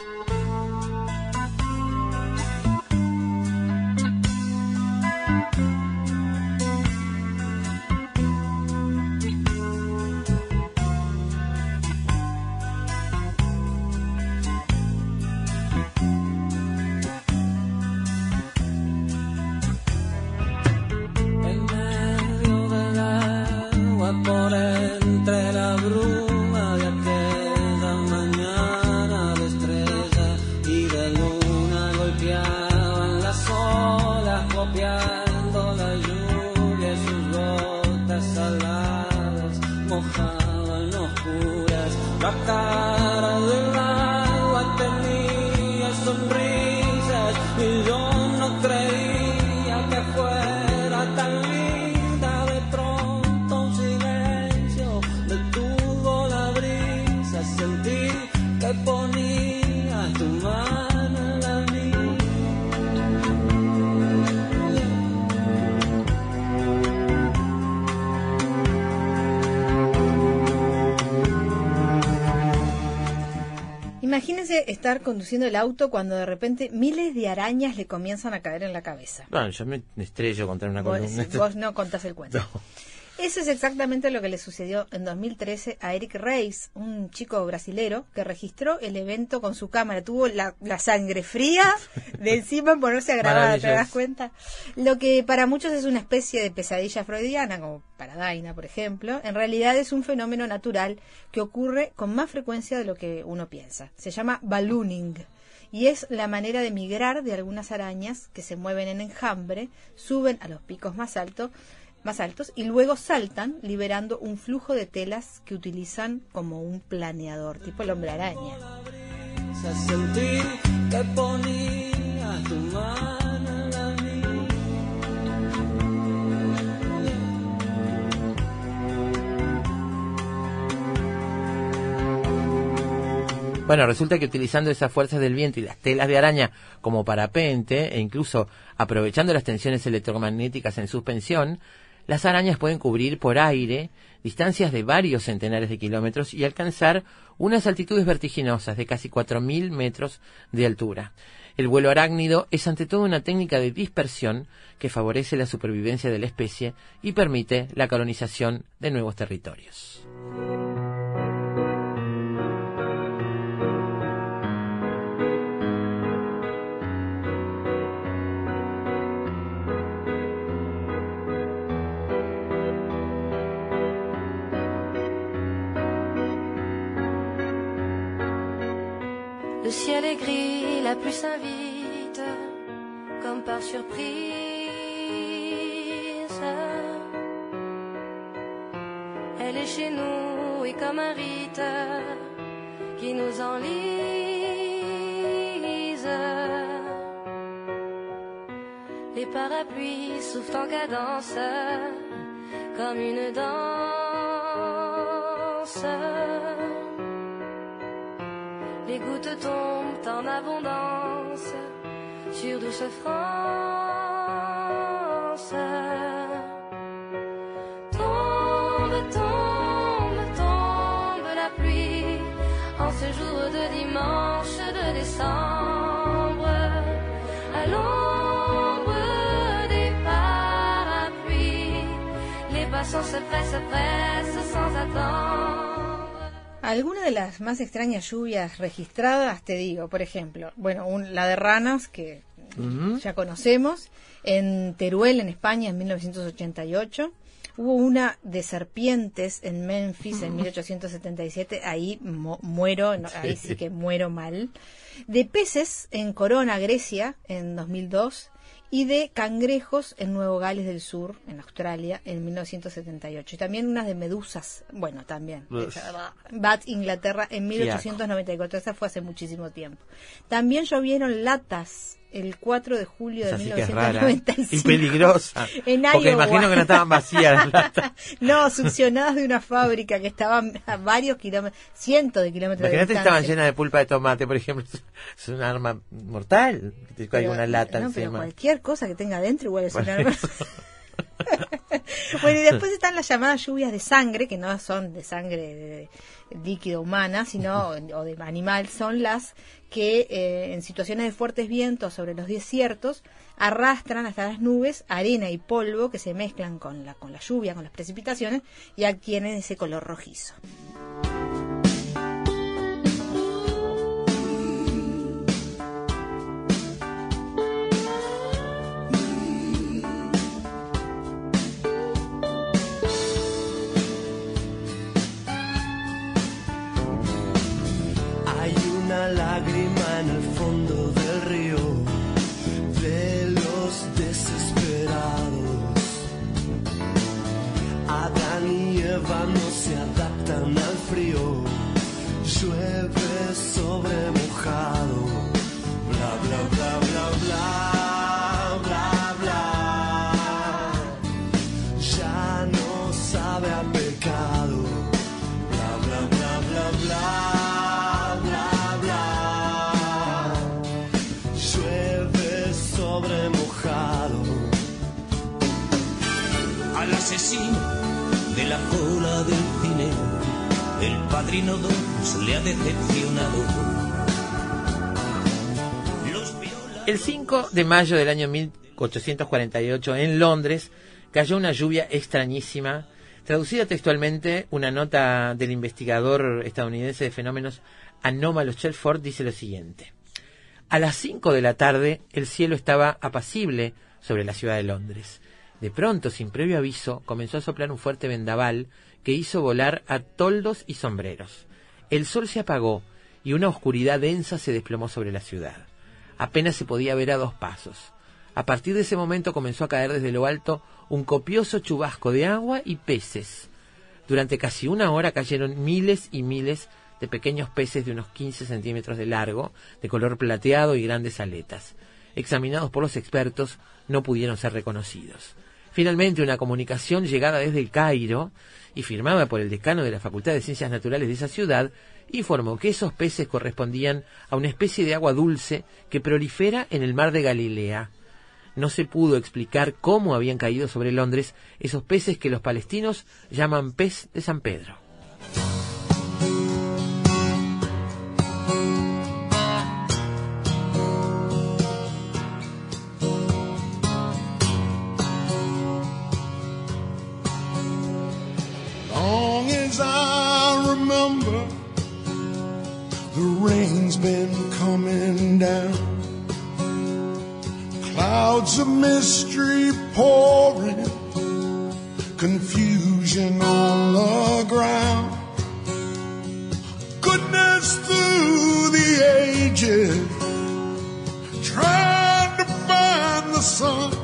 Estar conduciendo el auto cuando de repente miles de arañas le comienzan a caer en la cabeza. Bueno, yo me estrello contra una Vos, columna. vos no contás el cuento. Eso es exactamente lo que le sucedió en 2013 a Eric Reis, un chico brasilero que registró el evento con su cámara. Tuvo la, la sangre fría de encima en ponerse a grabar, ¿te das cuenta? Lo que para muchos es una especie de pesadilla freudiana, como para Daina, por ejemplo, en realidad es un fenómeno natural que ocurre con más frecuencia de lo que uno piensa. Se llama ballooning y es la manera de migrar de algunas arañas que se mueven en enjambre, suben a los picos más altos más altos y luego saltan liberando un flujo de telas que utilizan como un planeador, tipo el hombre araña. Bueno, resulta que utilizando esas fuerzas del viento y las telas de araña como parapente, e incluso aprovechando las tensiones electromagnéticas en suspensión, las arañas pueden cubrir por aire distancias de varios centenares de kilómetros y alcanzar unas altitudes vertiginosas de casi 4.000 metros de altura. El vuelo arácnido es ante todo una técnica de dispersión que favorece la supervivencia de la especie y permite la colonización de nuevos territorios. Le ciel est gris, la pluie s'invite comme par surprise. Elle est chez nous et comme un rite qui nous enlise. Les parapluies soufflent en cadence comme une danse. Les gouttes tombent en abondance sur douce France. Tombe, tombe, tombe la pluie en ce jour de dimanche de décembre. À l'ombre des parapluies, les passants se pressent, se pressent sans attendre. Algunas de las más extrañas lluvias registradas, te digo, por ejemplo, bueno, un- la de ranas que ya conocemos, en Teruel, en España, en 1988. Hubo una de serpientes en Memphis en 1877, ahí mo- muero, no, ahí sí que muero mal. De peces en Corona, Grecia, en 2002. Y de cangrejos en Nuevo Gales del Sur, en Australia, en 1978. Y también unas de medusas, bueno, también. Bath, Inglaterra, en Qué 1894. Esa fue hace muchísimo tiempo. También llovieron latas el 4 de julio de Esa sí que es rara. 1995. y peligrosa. En Porque Iowa. imagino que no estaban vacías las latas. No, succionadas de una fábrica que estaban a varios kilómetros, cientos de kilómetros de Imagínate estaban distancia. llenas de pulpa de tomate, por ejemplo. Es un arma mortal. Pero- una lata no, pero encima. cualquier cosa que tenga dentro igual es un arma. bueno, y después están las llamadas lluvias de sangre, que no son de sangre de, líquido humana, sino o de animal, son las que eh, en situaciones de fuertes vientos sobre los desiertos arrastran hasta las nubes arena y polvo que se mezclan con la, con la lluvia, con las precipitaciones y adquieren ese color rojizo. Lágrima padrino 2 le ha decepcionado. Los viola. El 5 de mayo del año 1848 en Londres cayó una lluvia extrañísima. Traducida textualmente, una nota del investigador estadounidense de fenómenos anómalos Shelford dice lo siguiente. A las 5 de la tarde el cielo estaba apacible sobre la ciudad de Londres. De pronto, sin previo aviso, comenzó a soplar un fuerte vendaval que hizo volar a toldos y sombreros. El sol se apagó y una oscuridad densa se desplomó sobre la ciudad. Apenas se podía ver a dos pasos. A partir de ese momento comenzó a caer desde lo alto un copioso chubasco de agua y peces. Durante casi una hora cayeron miles y miles de pequeños peces de unos 15 centímetros de largo, de color plateado y grandes aletas. Examinados por los expertos, no pudieron ser reconocidos. Finalmente, una comunicación llegada desde el Cairo y firmada por el decano de la Facultad de Ciencias Naturales de esa ciudad informó que esos peces correspondían a una especie de agua dulce que prolifera en el mar de Galilea. No se pudo explicar cómo habían caído sobre Londres esos peces que los palestinos llaman pez de San Pedro. The rain's been coming down. Clouds of mystery pouring, confusion on the ground. Goodness through the ages, trying to find the sun.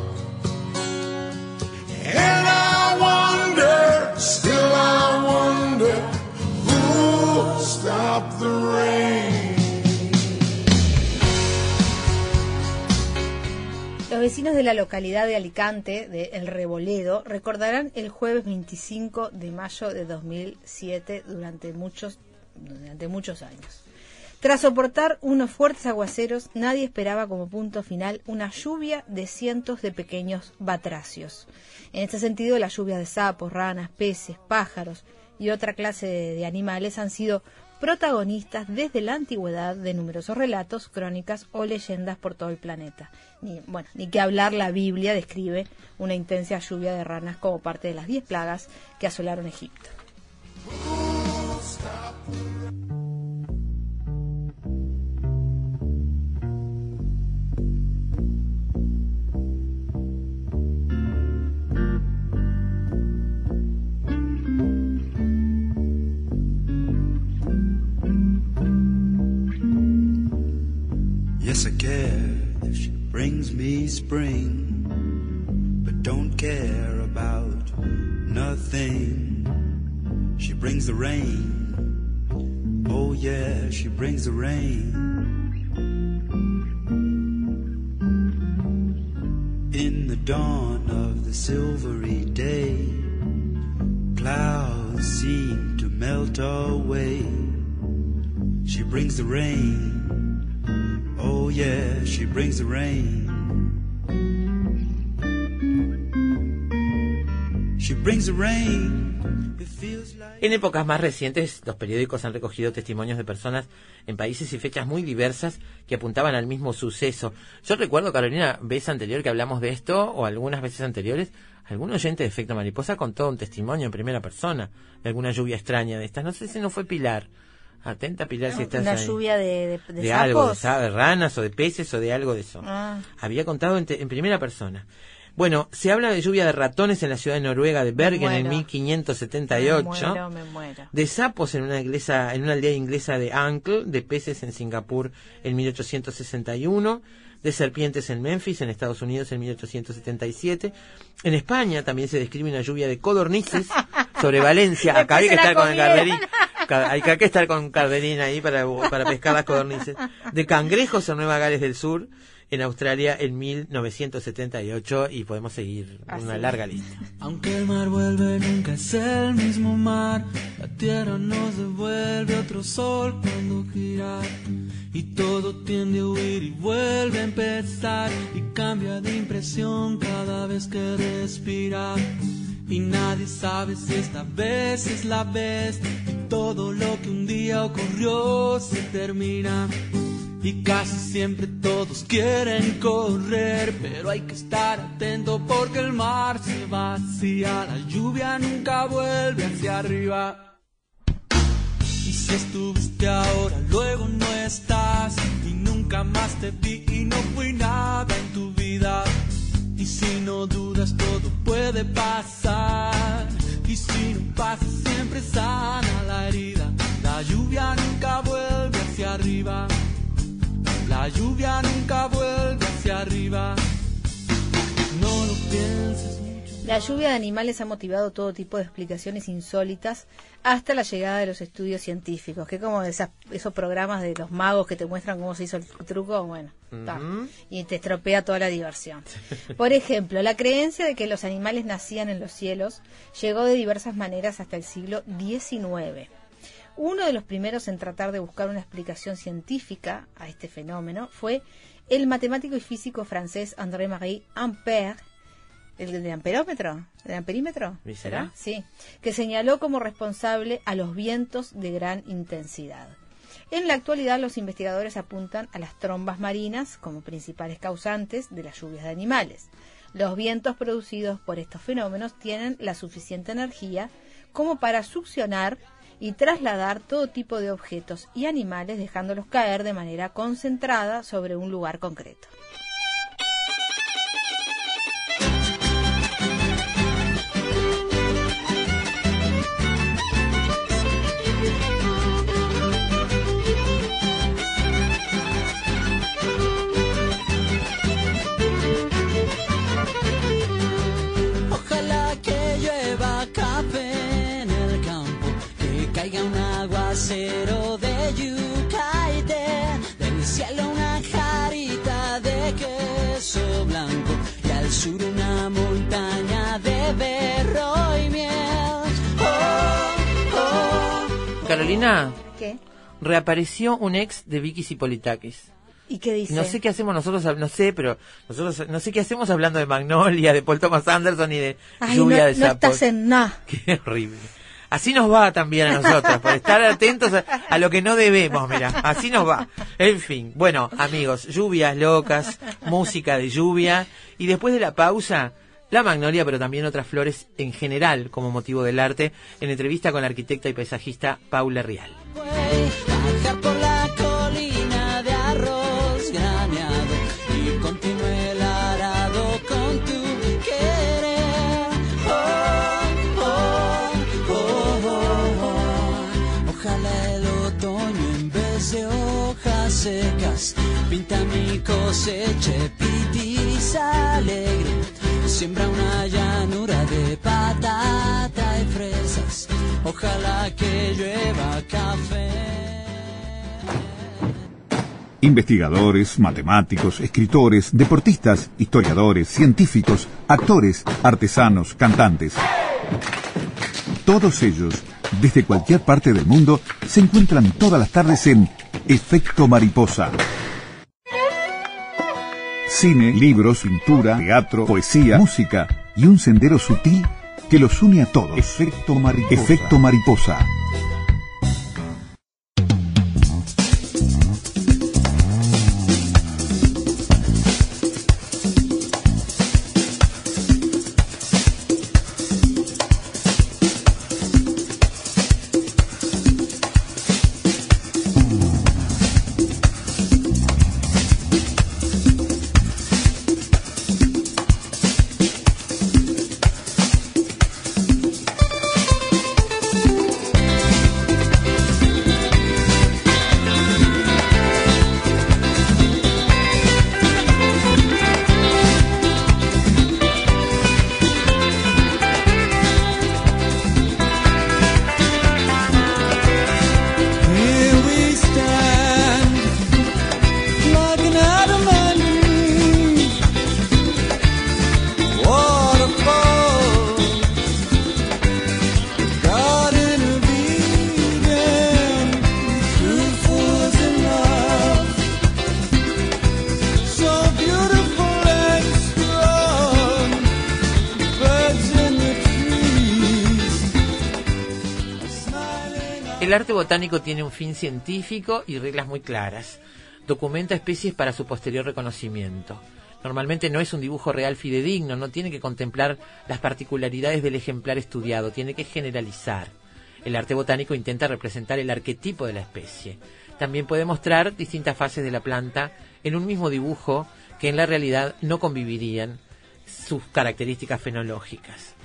Vecinos de la localidad de Alicante, de El Reboledo, recordarán el jueves 25 de mayo de 2007 durante muchos, durante muchos años. Tras soportar unos fuertes aguaceros, nadie esperaba como punto final una lluvia de cientos de pequeños batracios. En este sentido, las lluvias de sapos, ranas, peces, pájaros y otra clase de, de animales han sido protagonistas desde la antigüedad de numerosos relatos, crónicas o leyendas por todo el planeta. Ni, bueno, ni que hablar, la Biblia describe una intensa lluvia de ranas como parte de las diez plagas que asolaron Egipto. Yes, I care if she brings me spring, but don't care about nothing. She brings the rain. Oh, yeah, she brings the rain. In the dawn of the silvery day, clouds seem to melt away. She brings the rain. Yeah, she brings the rain. She brings the rain. It feels like En épocas más recientes, los periódicos han recogido testimonios de personas en países y fechas muy diversas que apuntaban al mismo suceso. Yo recuerdo, Carolina, vez anterior que hablamos de esto, o algunas veces anteriores, algún oyente de Efecto Mariposa contó un testimonio en primera persona de alguna lluvia extraña de estas. No sé si no fue Pilar. Atenta, Pilar, si estás Una ahí. lluvia de, de, de de algo, de, de ranas o de peces o de algo de eso. Ah. Había contado en, te- en primera persona. Bueno, se habla de lluvia de ratones en la ciudad de Noruega de Bergen en muero. 1578 Me muero, me muero. de sapos en una inglesa, en una aldea inglesa de Ankle, de peces en Singapur en 1861, de serpientes en Memphis, en Estados Unidos en 1877. En España también se describe una lluvia de codornices sobre Valencia. Acá hay que estar con el comieron. Hay que estar con carderín ahí para, para pescar las codornices. De cangrejos en Nueva Gales del Sur, en Australia en 1978 y podemos seguir una Así. larga lista. Aunque el mar vuelve, nunca es el mismo mar. La tierra nos devuelve otro sol cuando gira. Y todo tiende a huir y vuelve a empezar. Y cambia de impresión cada vez que respira. Y nadie sabe si esta vez es la vez. Y todo lo que un día ocurrió se termina. Y casi siempre todos quieren correr, pero hay que estar atento porque el mar se vacía, la lluvia nunca vuelve hacia arriba. Y si estuviste ahora, luego no estás, y nunca más te vi y no fui nada en tu vida. Y si no dudas, todo puede pasar. Y si no pasa, siempre sana la herida. La lluvia nunca vuelve hacia arriba. La lluvia nunca vuelve hacia arriba. No lo pienses La lluvia de animales ha motivado todo tipo de explicaciones insólitas hasta la llegada de los estudios científicos, que como esas- esos programas de los magos que te muestran cómo se hizo el truco, bueno, ta, Ujú. y te estropea toda la diversión. Por ejemplo, la creencia de que los animales nacían en los cielos llegó de diversas maneras hasta el siglo XIX. Uno de los primeros en tratar de buscar una explicación científica a este fenómeno fue el matemático y físico francés André-Marie Ampère, el del amperómetro, del amperímetro, ¿Y será? Sí, que señaló como responsable a los vientos de gran intensidad. En la actualidad, los investigadores apuntan a las trombas marinas como principales causantes de las lluvias de animales. Los vientos producidos por estos fenómenos tienen la suficiente energía como para succionar y trasladar todo tipo de objetos y animales dejándolos caer de manera concentrada sobre un lugar concreto. Reapareció un ex de Vicky Zipolitakis. ¿Y qué dice? No sé qué hacemos nosotros, no sé, pero nosotros no sé qué hacemos hablando de Magnolia, de Paul Thomas Anderson y de Ay, lluvia no, de no sapos. estás en nada. Qué horrible. Así nos va también a nosotros, por estar atentos a, a lo que no debemos, mira, así nos va. En fin, bueno, amigos, lluvias locas, música de lluvia, y después de la pausa, la magnolia, pero también otras flores en general como motivo del arte, en entrevista con la arquitecta y paisajista Paula Rial. secas pinta mi. Siembra una llanura de patata y fresas. Ojalá que llueva café. Investigadores, matemáticos, escritores, deportistas, historiadores, científicos, actores, artesanos, cantantes. Todos ellos, desde cualquier parte del mundo, se encuentran todas las tardes en Efecto Mariposa. Cine, libros, pintura, teatro, poesía, música y un sendero sutil que los une a todos. Efecto Mariposa. Efecto Mariposa. El arte botánico tiene un fin científico y reglas muy claras. Documenta especies para su posterior reconocimiento. Normalmente no es un dibujo real fidedigno, no tiene que contemplar las particularidades del ejemplar estudiado, tiene que generalizar. El arte botánico intenta representar el arquetipo de la especie. También puede mostrar distintas fases de la planta en un mismo dibujo que en la realidad no convivirían sus características fenológicas.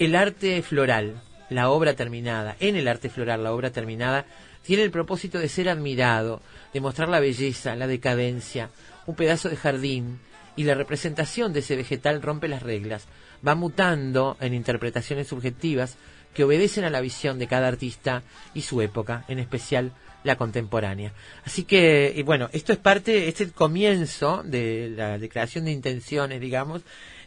El arte floral, la obra terminada, en el arte floral, la obra terminada, tiene el propósito de ser admirado, de mostrar la belleza, la decadencia, un pedazo de jardín, y la representación de ese vegetal rompe las reglas, va mutando en interpretaciones subjetivas que obedecen a la visión de cada artista y su época, en especial la contemporánea. Así que, bueno, esto es parte, es el comienzo de la declaración de intenciones, digamos,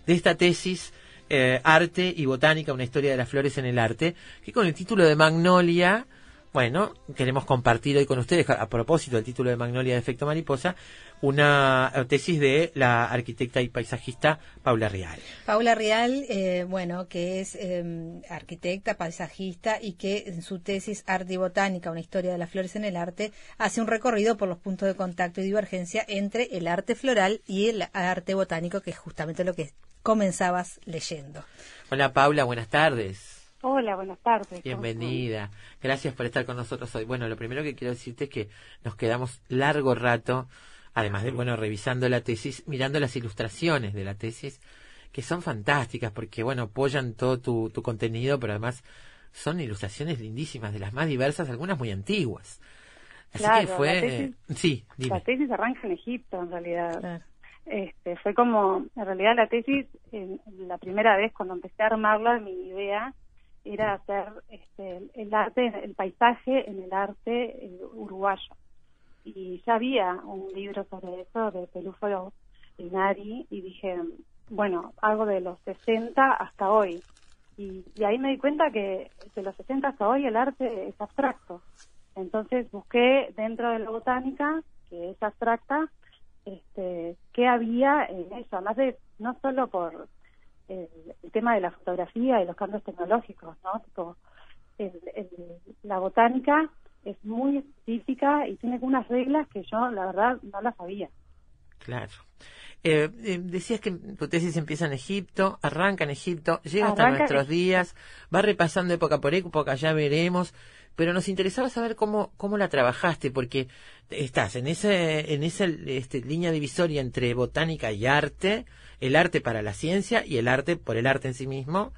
de esta tesis eh, Arte y Botánica, una historia de las flores en el arte, que con el título de Magnolia, bueno, queremos compartir hoy con ustedes, a propósito del título de Magnolia de Efecto Mariposa, una tesis de la arquitecta y paisajista Paula Real. Paula Real, eh, bueno, que es eh, arquitecta, paisajista y que en su tesis Arte y Botánica, una historia de las flores en el arte, hace un recorrido por los puntos de contacto y divergencia entre el arte floral y el arte botánico, que es justamente lo que comenzabas leyendo. Hola Paula, buenas tardes. Hola, buenas tardes. ¿cómo Bienvenida. Gracias por estar con nosotros hoy. Bueno, lo primero que quiero decirte es que nos quedamos largo rato, además de, bueno, revisando la tesis, mirando las ilustraciones de la tesis, que son fantásticas porque, bueno, apoyan todo tu, tu contenido, pero además son ilustraciones lindísimas, de las más diversas, algunas muy antiguas. Así Claro, que fue... la tesis- eh, sí, La dime. tesis arranca en Egipto, en realidad. Este, fue como, en realidad la tesis, en- la primera vez cuando empecé a armarla, mi idea era hacer este, el- arte, el paisaje en el arte eh, uruguayo. Y ya había un libro sobre eso de Pelúforo Linari y dije, bueno, algo de los 60 hasta hoy. Y, y ahí me di cuenta que de los 60 hasta hoy el arte es abstracto. Entonces busqué dentro de la botánica, que es abstracta, este, qué había en eso, además de no solo por el, el tema de la fotografía y los cambios tecnológicos, ¿no? Tipo, el- el- la botánica es muy específica y tiene unas reglas que yo, la verdad, no las sabía. Claro. Eh, eh, decías que tu tesis empieza en Egipto, arranca en Egipto, llega hasta Arranca nuestros días, va repasando época por época, ya veremos, pero nos interesaba saber cómo, cómo la trabajaste, porque estás en ese, en esa este, línea divisoria entre botánica y arte, el arte para la ciencia y el arte por el arte en sí mismo,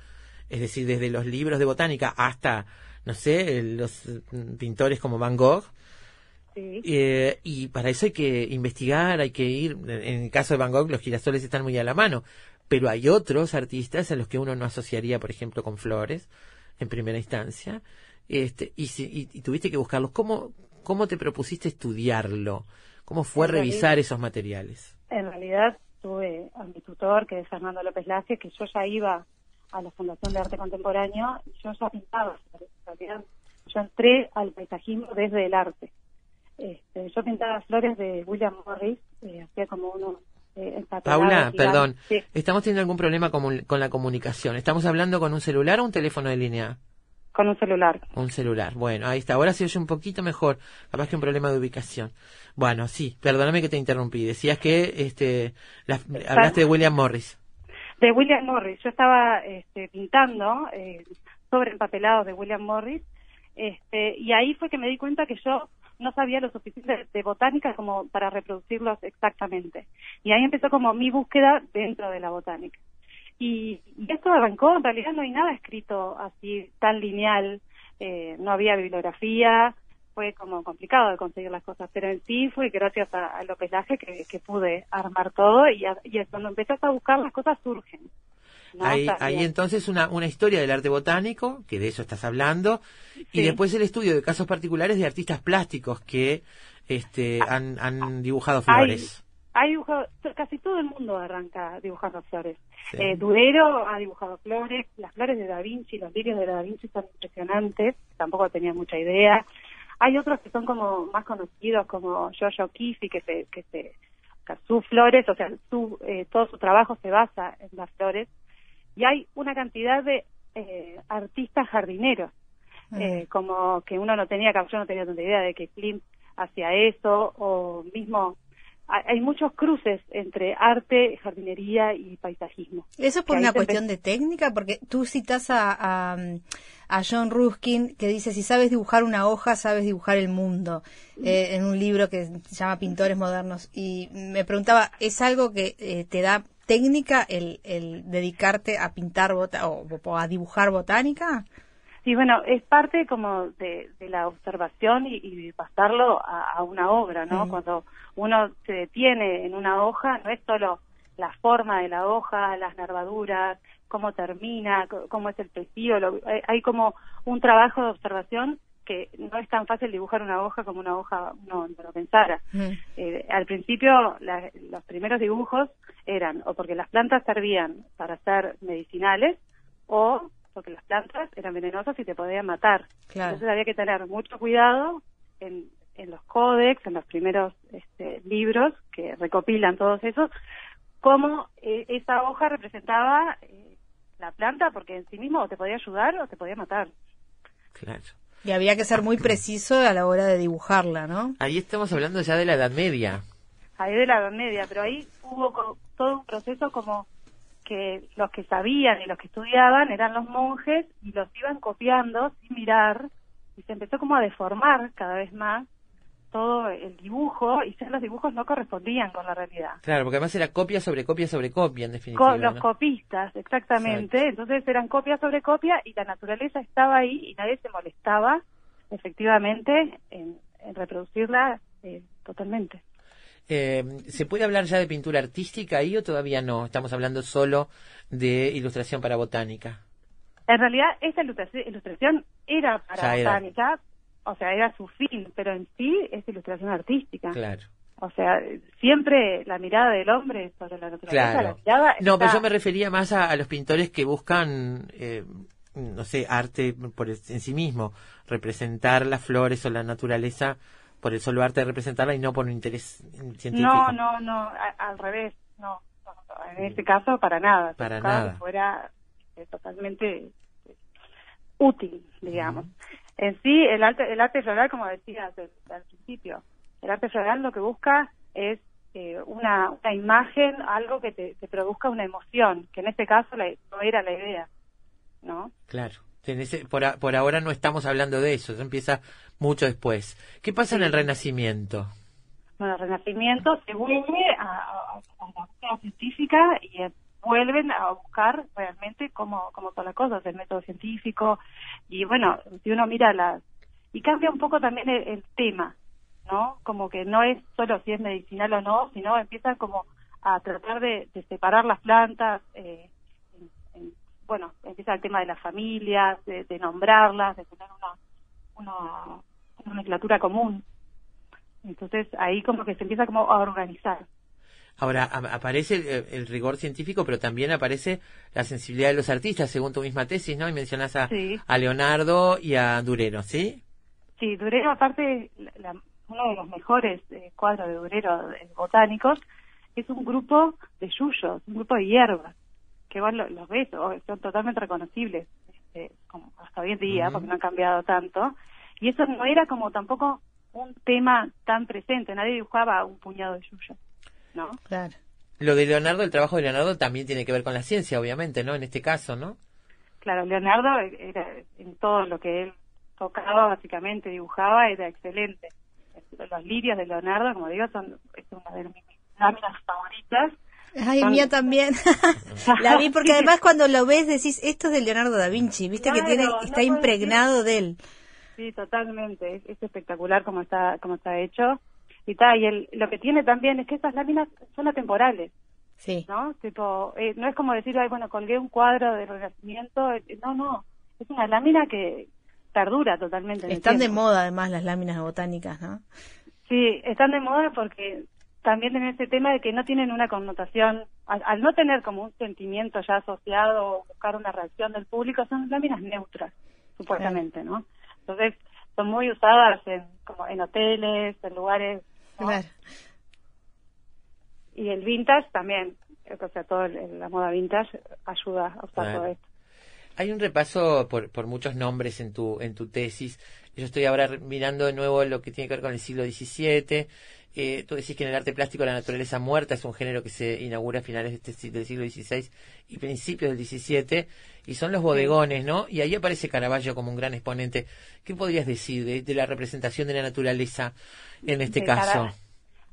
es decir, desde los libros de botánica hasta, no sé, los pintores como Van Gogh, Sí. eh, y para eso hay que investigar, hay que ir. En el caso de Van Gogh, los girasoles están muy a la mano. Pero hay otros artistas a los que uno no asociaría, por ejemplo, con flores, en primera instancia. Este, y, y- y tuviste que buscarlos. ¿Cómo, ¿Cómo te propusiste estudiarlo? ¿Cómo fue En revisar realidad- esos materiales? En realidad tuve a mi tutor, que es Fernando López Laje, que yo ya iba a la Fundación de Arte Contemporáneo y yo ya pintaba. Yo entré al paisajismo desde el arte. Este, yo pintaba flores de William Morris, eh, hacía como unos eh, Paula, gigantes. perdón. Sí, Estamos teniendo algún problema con, con la comunicación. ¿Estamos hablando con un celular o un teléfono de línea? Con un celular. Un celular. Bueno, ahí está. Ahora se oye un poquito mejor. Capaz que un problema de ubicación. Bueno, sí. Perdóname que te interrumpí. Decías que este, las- hablaste de William Morris. de William Morris. Yo estaba este, pintando eh, sobre empapelados de William Morris este, y ahí fue que me di cuenta que yo no sabía lo suficiente de botánica como para reproducirlos exactamente. Y ahí empezó como mi búsqueda dentro de la botánica. Y, y esto arrancó, en realidad no hay nada escrito así tan lineal, eh, no había bibliografía, fue como complicado de conseguir las cosas, pero en sí fue gracias a, a López Laje que, que pude armar todo y, a- y cuando empezás a buscar las cosas surgen. ¿no? También. ahí entonces una, una historia del arte botánico, que de eso estás hablando, y después el estudio de casos particulares de artistas plásticos que este, han, han dibujado flores. Hay dibujado, to- casi todo el mundo arranca dibujando flores. Sí. Eh, Durero ha dibujado flores, las flores de Da Vinci, los lirios de Da Vinci son impresionantes, tampoco tenía mucha idea. Hay otros que son como más conocidos, como Jojo Kifi, que se, que se, sus flores, o sea, su, eh, todo su trabajo se basa en las flores. Y hay una cantidad de eh, artistas jardineros, eh, como que uno no tenía, yo no tenía tanta idea de que Klimt hacía eso, o mismo hay muchos cruces entre arte, jardinería y paisajismo. ¿Eso es por una cuestión de técnica? Porque tú citas a, a, a John Ruskin que dice, si sabes dibujar una hoja, sabes dibujar el mundo, eh, en un libro que se llama Pintores Modernos. Y me preguntaba, ¿es algo que eh, te da técnica el, el dedicarte a pintar bota o, o a dibujar botánica? Sí, bueno, es parte como de, de la observación y, y pasarlo a, a una obra, ¿no? Cuando uno se detiene en una hoja, no es solo la forma de la hoja, las nervaduras, cómo termina, cómo es el pecíolo. Hay, hay como un trabajo de observación que no es tan fácil dibujar una hoja como una hoja uno no lo pensara. Eh, al principio la- los primeros dibujos eran o porque las plantas servían para ser medicinales o porque las plantas eran venenosas y te podían matar. Claro. Entonces había que tener mucho cuidado en, en los códex, en los primeros este, libros que recopilan todos esos, cómo eh, esa hoja representaba eh, la planta, porque en sí mismo o te podía ayudar o te podía matar. Claro. Y había que ser muy preciso a la hora de dibujarla, ¿no? Ahí estamos hablando ya de la Edad Media. ahí de la Edad Media, pero ahí hubo todo un proceso como que los que sabían y los que estudiaban eran los monjes y los iban copiando sin mirar y se empezó como a deformar cada vez más todo el dibujo y ya los dibujos no correspondían con la realidad. Claro, porque además era copia sobre copia sobre copia, en definitiva. Co- los ¿no? copistas, exactamente. Entonces eran copia sobre copia y la naturaleza estaba ahí y nadie se molestaba efectivamente en, en reproducirla eh, totalmente. Eh, ¿Se puede hablar ya de pintura artística ahí o todavía no? Estamos hablando solo de ilustración para botánica. En realidad, esta ilustración, era para era. botánica, o sea, era su fin, pero en sí es ilustración artística. Claro. O sea, siempre la mirada del hombre sobre la naturaleza, la Claro. mirada No, está- pero yo me refería más a, a los pintores que buscan, eh, no sé, arte por en sí mismo, representar las flores o la naturaleza por el solo arte de representarla y no por un interés científico. No, no, no, a- al revés, no, no, en este caso para nada. Para nada. Fuera eh, totalmente eh, útil, digamos. En sí, el arte, el arte floral, como decías al, al principio, el arte floral lo que busca es eh, una, una imagen, algo que te, te produzca una emoción, que en este caso la- no era la idea, ¿no? Claro. En ese- por, a- por ahora no estamos hablando de eso, eso empieza mucho después. ¿Qué pasa en el Renacimiento? Bueno, el Renacimiento se vuelve a, la búsqueda científica y eh, vuelven a buscar realmente cómo, cómo son las cosas, el método científico. Y bueno, si uno mira las... Y cambia un poco también el, el tema, ¿no? Como que no es solo si es medicinal o no, sino empiezan como a tratar de, de separar las plantas. eh, bueno, empieza el tema de las familias, de, de nombrarlas, de tener una, una, una nomenclatura común. Entonces ahí como que se empieza como a organizar. Ahora a- aparece el, el rigor científico, pero también aparece la sensibilidad de los artistas, según tu misma tesis, ¿no? Y mencionas a, Sí. a Leonardo y a Durero, ¿sí? Sí, Durero, aparte, la- la- uno de los mejores eh, cuadros de Durero eh, botánicos, es un grupo de yuyos, un grupo de hierbas, que vos lo- los ves, o son totalmente reconocibles, este, como hasta hoy en día, porque no han cambiado tanto. Y eso no era como tampoco un tema tan presente, nadie dibujaba un puñado de yuyos, ¿no? Claro. Lo de Leonardo, el trabajo de Leonardo también tiene que ver con la ciencia, obviamente, ¿no? En este caso, ¿no? Claro, Leonardo era en todo lo que él tocaba, básicamente dibujaba, era excelente. Los lirios de Leonardo, como digo, son es una de mis láminas favoritas. Ay, mía también. la vi porque además cuando lo ves decís, esto es de Leonardo da Vinci, viste que tiene está impregnado de él. Sí, totalmente. Es, es espectacular como está como está hecho. Y tal, y el, lo que tiene también es que estas láminas son atemporales. Sí. ¿No? Tipo, eh, no es como decir, ay, bueno, colgué un cuadro de Renacimiento. eh, No, no. Es una lámina que perdura totalmente. Están de moda además las láminas botánicas, ¿no? Sí, están de moda porque también tienen ese tema de que no tienen una connotación, al, al no tener como un sentimiento ya asociado o buscar una reacción del público, son láminas neutras, supuestamente, ¿no? Entonces, son muy usadas en, como en hoteles, en lugares, ¿no? Claro. y el vintage también, o sea, toda la moda vintage ayuda a usar Claro. todo esto. Hay un repaso por, por muchos nombres en tu, en tu tesis. Yo estoy ahora mirando de nuevo lo que tiene que ver con el siglo XVII. Eh, tú decís que en el arte plástico la naturaleza muerta es un género que se inaugura a finales de este del siglo XVI y principios del XVII, y son los bodegones, ¿no? Y ahí aparece Caravaggio como un gran exponente. ¿Qué podrías decir de, de la representación de la naturaleza en este caso? Cara-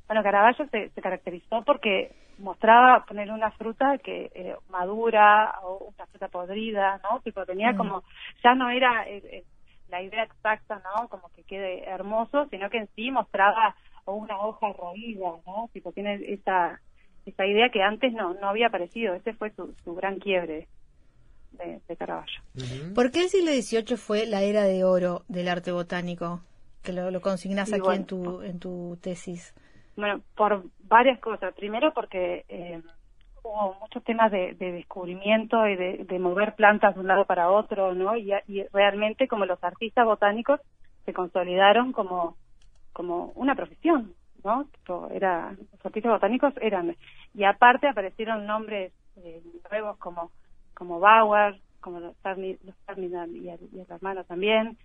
Bueno, Caravaggio se, se caracterizó porque mostraba poner una fruta que eh, madura o una fruta podrida, ¿no? Tipo, tenía Mm. como, ya no era eh, eh, la idea exacta, ¿no? Como que quede hermoso, sino que en sí mostraba o una hoja roída, ¿no? Tipo, tiene esa, esa idea que antes no, no había aparecido. Ese fue su, su gran quiebre de, de Caravaggio. ¿Por qué el siglo XVIII fue la era de oro del arte botánico? Que lo, lo consignas Y aquí bueno. en tu en tu tesis. Bueno, por varias cosas. Primero porque eh, hubo muchos temas de, de descubrimiento y de, de mover plantas de un lado para otro, ¿no? Y, y realmente como los artistas botánicos se consolidaron como, como una profesión, ¿no? Tipo, Era, los artistas botánicos eran. Y aparte aparecieron nombres eh, nuevos como, como Bauer, como los Terminal y el, y el hermano también.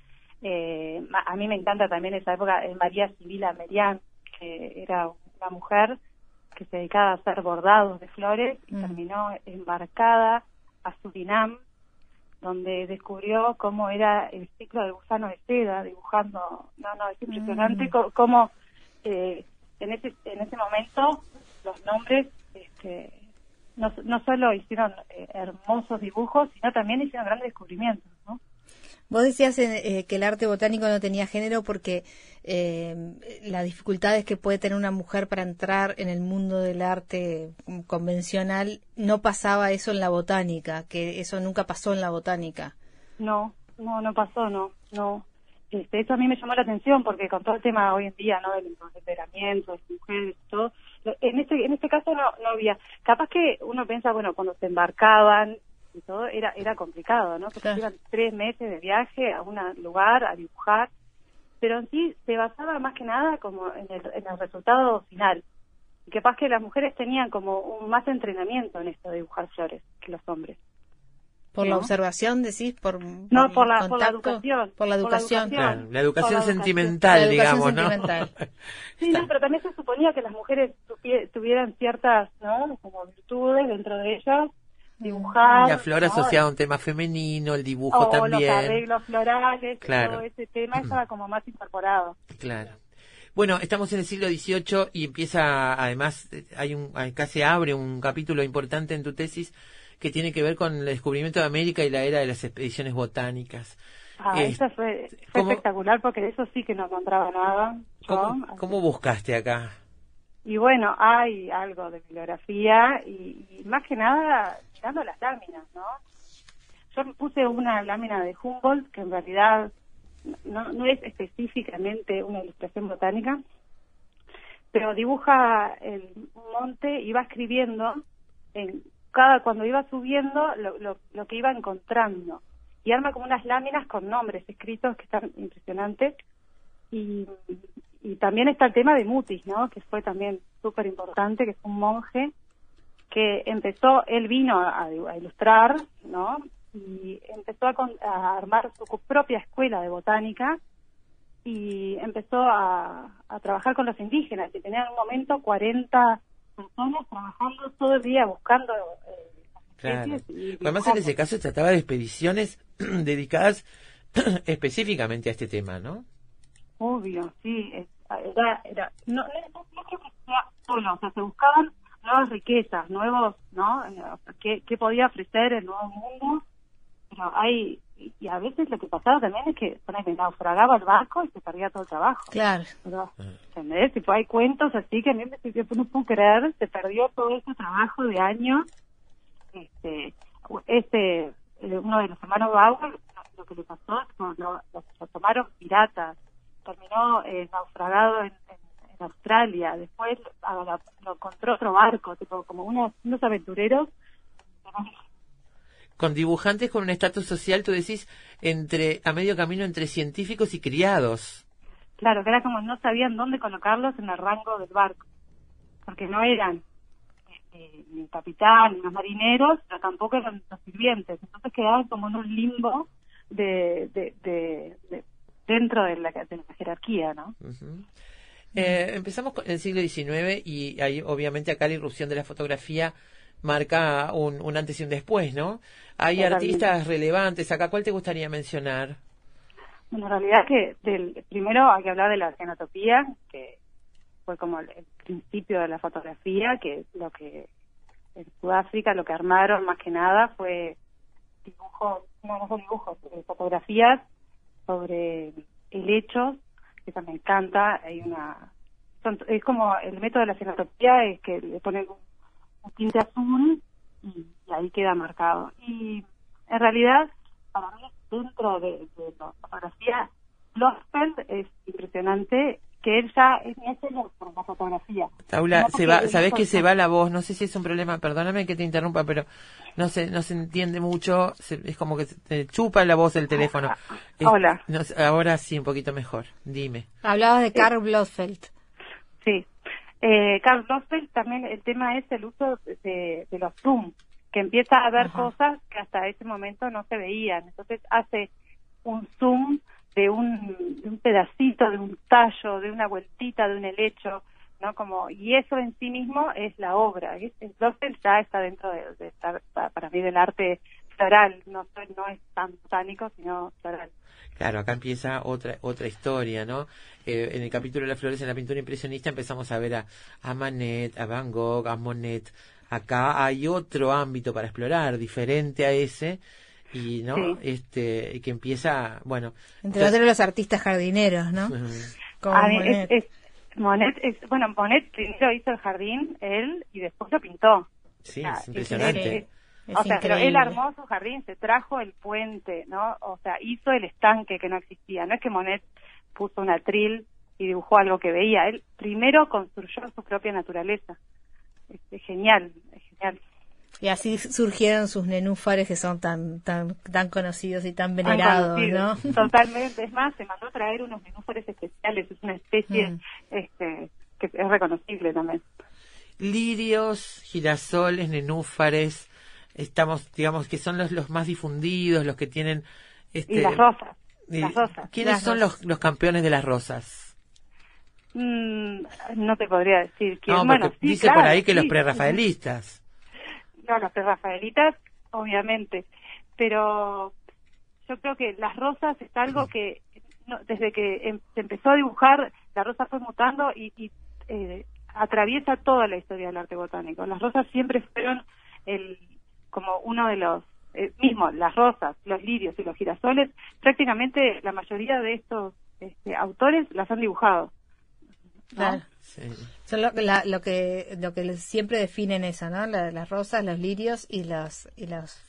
Eh, a mí me encanta también esa época eh, María Sibila Merian, que era una mujer que se dedicaba a hacer bordados de flores y Mm. terminó embarcada a Surinam, donde descubrió cómo era el ciclo del gusano de seda, dibujando, no, no, es impresionante Mm. cómo eh, en ese en ese momento los nombres este, no, no solo hicieron eh, hermosos dibujos, sino también hicieron grandes descubrimientos. Vos decías eh, que el arte botánico no tenía género porque eh, las dificultades que puede tener una mujer para entrar en el mundo del arte mm, convencional no pasaba eso en la botánica, que eso nunca pasó en la botánica. No, no, no pasó, no, no. Este, eso a mí me llamó la atención porque con todo el tema hoy en día, ¿no? Del empoderamiento, de mujeres, todo, en este, en este caso no, no había. Capaz que uno piensa, bueno, cuando se embarcaban y todo, era, era complicado, ¿no? Porque Claro. iban tres meses de viaje a un lugar a dibujar, pero en sí se basaba más que nada como en el, en el resultado final. Y capaz que las mujeres tenían como un más entrenamiento en esto de dibujar flores que los hombres. Por la observación, decís, por, No, por la, por la contacto? educación. Por la educación. La educación la educación. sentimental, La educación digamos, ¿no? sentimental. Sí, no, pero también se suponía que las mujeres tuvieran ciertas, ¿no? Como virtudes dentro de ellas, dibujar. La flor asociada a un tema femenino, el dibujo o los también. arreglos florales, Claro. todo ese tema estaba como más incorporado. Claro. Bueno, estamos en el siglo XVIII y empieza, además, hay un, acá se abre un capítulo importante en tu tesis que tiene que ver con el descubrimiento de América y la era de las expediciones botánicas. Ah, Eh, eso fue, fue ¿cómo- espectacular porque de eso sí que no encontraba nada. ¿Cómo, cómo buscaste acá? Y bueno, hay algo de bibliografía y, y más que nada mirando las láminas, ¿no? Yo puse una lámina de Humboldt que en realidad no, no es específicamente una ilustración botánica, pero dibuja el monte y va escribiendo en cada cuando iba subiendo lo, lo, lo que iba encontrando y arma como unas láminas con nombres escritos que están impresionantes y, y también está el tema de Mutis, ¿no? Que fue también súper importante, que fue un monje que empezó, él vino a, a ilustrar, ¿no? Y empezó a, con- a armar su propia escuela de botánica y empezó a, a trabajar con los indígenas y tenía en un momento 40 personas trabajando todo el día buscando eh, Claro. Además, en ese caso se trataba de expediciones dedicadas específicamente a este tema, ¿no? Obvio, sí, es- era, era, no, no, no creo que sea solo, o sea, se buscaban nuevas riquezas, nuevos, ¿no? Eh, ¿qué, qué podía ofrecer el nuevo mundo? Pero hay, y a veces lo que pasaba también es que, ponele, naufragaba el barco y se perdía todo el trabajo. Claro. Pero, ¿entendés? Tipo, hay cuentos así que a mí me que no puedo creer, se perdió todo ese trabajo de años. Este, este, eh, uno de los hermanos Bauer, lo que le pasó es que lo, lo- lo tomaron piratas, terminó eh, naufragado en, en- en Australia, después ah, lo, encontró otro barco, tipo, como unos, unos aventureros. Con dibujantes con un estatus social, tú decís, entre a medio camino entre científicos y criados. Claro, que era como no sabían dónde colocarlos en el rango del barco, porque no eran eh, ni el capitán ni los marineros, pero tampoco eran los sirvientes, entonces quedaban como en un limbo de, de, de- de- dentro de la, de la jerarquía, ¿no? Eh, empezamos con el siglo XIX y hay obviamente acá la irrupción de la fotografía marca un, un antes y un después, ¿no? Hay artistas relevantes acá. ¿Cuál te gustaría mencionar? Bueno, en realidad que del, primero hay que hablar de la genotopía, que fue como el, el principio de la fotografía, que lo que en Sudáfrica lo que armaron más que nada fue dibujos, no, no son dibujos, eh, fotografías sobre helechos, esa me encanta, hay una son- es como el método de la genotopía es que le ponen un tinte azul y, ahí queda marcado. Y en realidad, para mí, dentro de, la fotografía, Blofeld es impresionante que él ya es mi hace por la fotografía. Paula, No se va, sabes que se va la voz, no sé si es un problema, perdóname que te interrumpa, pero no se, no se entiende mucho, se- es como que se te chupa la voz del teléfono. Es- Hola. no sé, ahora sí, un poquito mejor, dime. Hablabas de Karl Blofeld. Sí. Eh, Carl Blofeld también el tema es el uso de, de los zoom, que empieza a ver cosas que hasta ese momento no se veían. Entonces hace un zoom de un, de un pedacito, de un tallo, de una vueltita, de un helecho, ¿no? Como, y eso en sí mismo es la obra. Es, es- Blofeld ya está dentro de, de estar, pa- para mí, del arte floral. No, no es tan botánico, sino floral. Claro, acá empieza otra otra historia, ¿no? Eh, en el capítulo de las flores en la pintura impresionista empezamos a ver a, a Manet, a Van Gogh, a Monet. Acá hay otro ámbito para explorar, diferente a ese, y no, Sí. este, que empieza, bueno, Entre otros los artistas jardineros, ¿no? Como mí Monet. es, es- Monet es, bueno, Monet primero hizo el jardín, él, y después lo pintó. sí, es impresionante. es- o sea, pero él armó su jardín, se trajo el puente, ¿no? O sea, hizo el estanque que no existía. No es que Monet puso un atril y dibujó algo que veía. Él primero construyó su propia naturaleza. Es, es genial, es genial. Y así surgieron sus nenúfares que son tan tan tan conocidos y tan Tan venerados, ¿no? Totalmente. Es más, se mandó a traer unos nenúfares especiales. Es una especie Mm. este, que es reconocible también. Lirios, girasoles, nenúfares, estamos, digamos, que son los, los más difundidos, los que tienen... Este, Y las rosas. las rosas. ¿Quiénes Las son rosas. los, los campeones de las rosas? Mm, no te podría decir quién. No, bueno, sí, dice claro, por ahí que los prerrafaelistas. No, los prerrafaelitas, obviamente. Pero yo creo que las rosas es algo que no, desde que em- se empezó a dibujar, la rosa fue mutando y, y, eh, atraviesa toda la historia del arte botánico. Las rosas siempre fueron el como uno de los eh, mismo las rosas, los lirios y los girasoles, prácticamente la mayoría de estos este, autores las han dibujado. Son lo, la- lo que lo que les- siempre definen eso, ¿no? La- las rosas, los lirios y los y los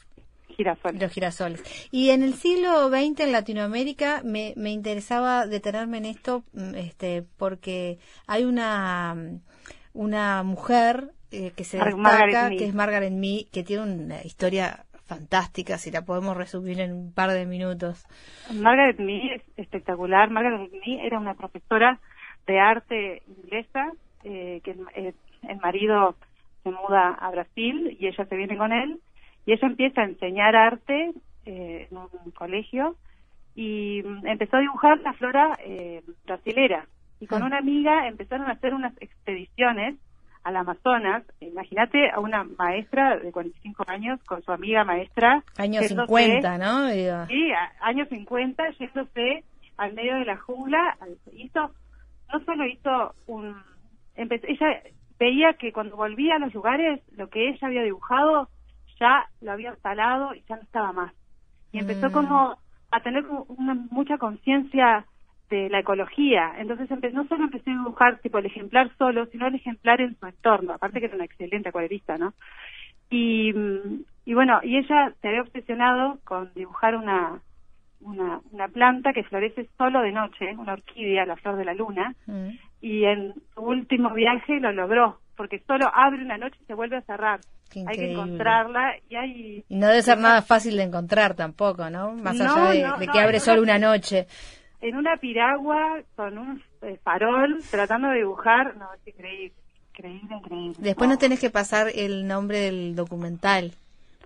girasoles. Los girasoles. Y en el siglo XX en Latinoamérica me, me interesaba detenerme en esto, mm, este, porque hay una mm, una mujer eh, que se Mar- destaca, Margaret que es Margaret Mee, que tiene una historia fantástica, si la podemos resumir en un par de minutos. Margaret Mee es espectacular. Margaret Mee era una profesora de arte inglesa eh, que el, eh, el marido se muda a Brasil y ella se viene con él y ella empieza a enseñar arte eh, en un colegio y empezó a dibujar la flora eh, brasilera y con Ah. una amiga empezaron a hacer unas expediciones al Amazonas. Imagínate a una maestra de 45 años con su amiga maestra. Años yéndose- 50, ¿no? Digo, Sí, a- años 50, yéndose al medio de la jungla. Hizo, no solo hizo un... empezó- ella veía que cuando volvía a los lugares, lo que ella había dibujado ya lo había instalado y ya no estaba más. Y empezó Mm. como a tener una, mucha conciencia de la ecología. Entonces empezó, no solo empezó a dibujar tipo el ejemplar solo, sino el ejemplar en su entorno. Aparte que era una excelente acuarelista, ¿no? Y, y bueno, y ella se había obsesionado con dibujar una, una, una planta que florece solo de noche, una orquídea, la flor de la luna, mm. y en su último viaje lo logró, porque solo abre una noche y se vuelve a cerrar. Hay que encontrarla y hay... Y no debe ser nada fácil de encontrar tampoco, ¿no? Más No, allá de, no, de no, que abre solo una noche. En una piragua con un eh, farol tratando de dibujar, no, es increíble, increíble, increíble. Después no tenés que pasar el nombre del documental,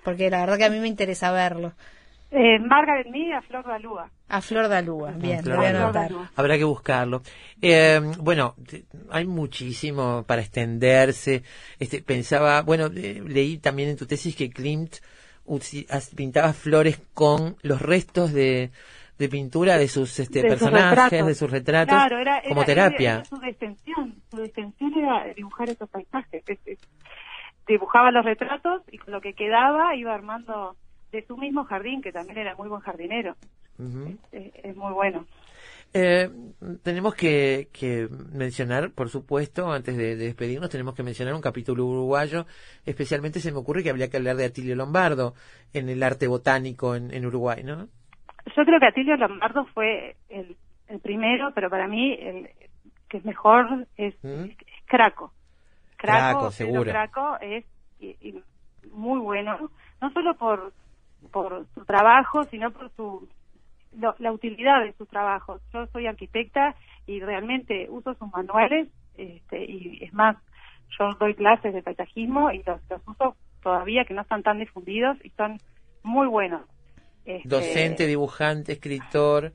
porque la verdad que a mí me interesa verlo. Eh, Margaret Mead a Flor de Lúa. A Flor de Alúa, bien, lo voy a claro. anotar. Habrá que buscarlo. Eh, bueno, hay muchísimo para extenderse. Este, pensaba, bueno, eh, leí también en tu tesis que Klimt pintaba flores con los restos de, de pintura de sus este, de personajes, de sus retratos, Claro, era, era- como era- terapia. era su extensión, su extensión era dibujar esos paisajes. Es- es- dibujaba los retratos y con lo que quedaba iba armando de su mismo jardín, que también era muy buen jardinero. Eh, es muy bueno. Eh, tenemos que, que mencionar, por supuesto, antes de, de despedirnos, tenemos que mencionar un capítulo uruguayo. Especialmente se me ocurre que habría que hablar de Atilio Lombardo en el arte botánico en, en Uruguay, ¿no? Yo creo que Atilio Lombardo fue el, el primero, pero para mí el que es mejor es, es Craco. Craco, Pedro seguro. Craco es y- y muy bueno, no solo por, por su trabajo, sino por su lo- la utilidad de sus trabajos. Yo soy arquitecta y realmente uso sus manuales este, y es más, yo doy clases de paisajismo y los, los uso todavía que no están tan difundidos y son muy buenos. Este, Docente, dibujante, escritor,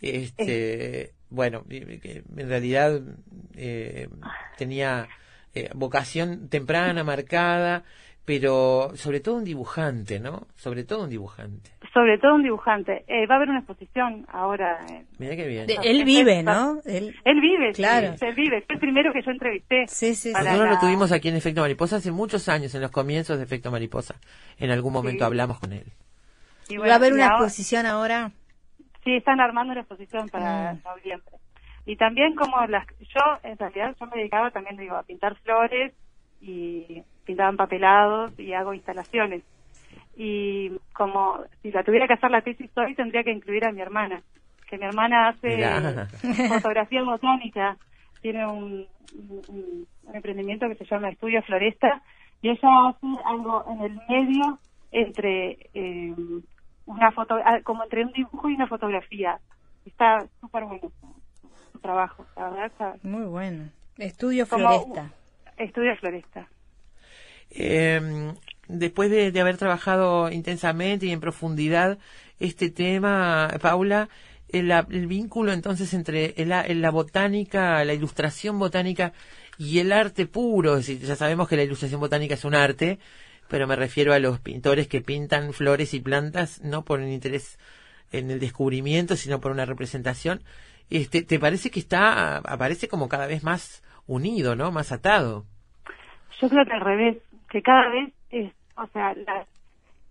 este, bueno, y- que en realidad eh, tenía eh, vocación temprana, marcada, pero sobre todo un dibujante, ¿no? Sobre todo un dibujante. sobre todo un dibujante. Eh, va a haber una exposición ahora. Mira qué bien. De- él vive, ¿no? Él, Él vive, sí, Claro. él vive. Fue el primero que yo entrevisté. sí, sí, Nosotros la- lo tuvimos aquí en Efecto Mariposa hace muchos años, en los comienzos de Efecto Mariposa. En algún momento Sí. hablamos con él. y Va a haber una ahora- exposición ahora. Sí, están armando una exposición para Mm. noviembre. Y también como las... Yo, en realidad, yo me dedicaba también, digo, a pintar flores y pintaba empapelados y hago instalaciones. Y como si la tuviera que hacer la tesis hoy, tendría que incluir a mi hermana. Que mi hermana hace Mirá. fotografía botánica. Tiene un, un- un emprendimiento que se llama Estudio Floresta. Y ella hace algo en el medio entre... eh, una foto, ah, como entre un dibujo y una fotografía. Está súper bueno su, trabajo, la verdad está Muy bueno. Estudio Como- Floresta. estudia floresta. Eh, después de, de haber trabajado intensamente y en profundidad este tema, Paula, el, vínculo entonces entre el la botánica, la ilustración botánica y el arte puro, ya sabemos que la ilustración botánica es un arte, pero me refiero a los pintores que pintan flores y plantas no por un interés en el descubrimiento, sino por una representación. Este, ¿Te parece que está, aparece como cada vez más unido, ¿no? Más atado. Yo creo que al revés, que cada vez es, o sea, las-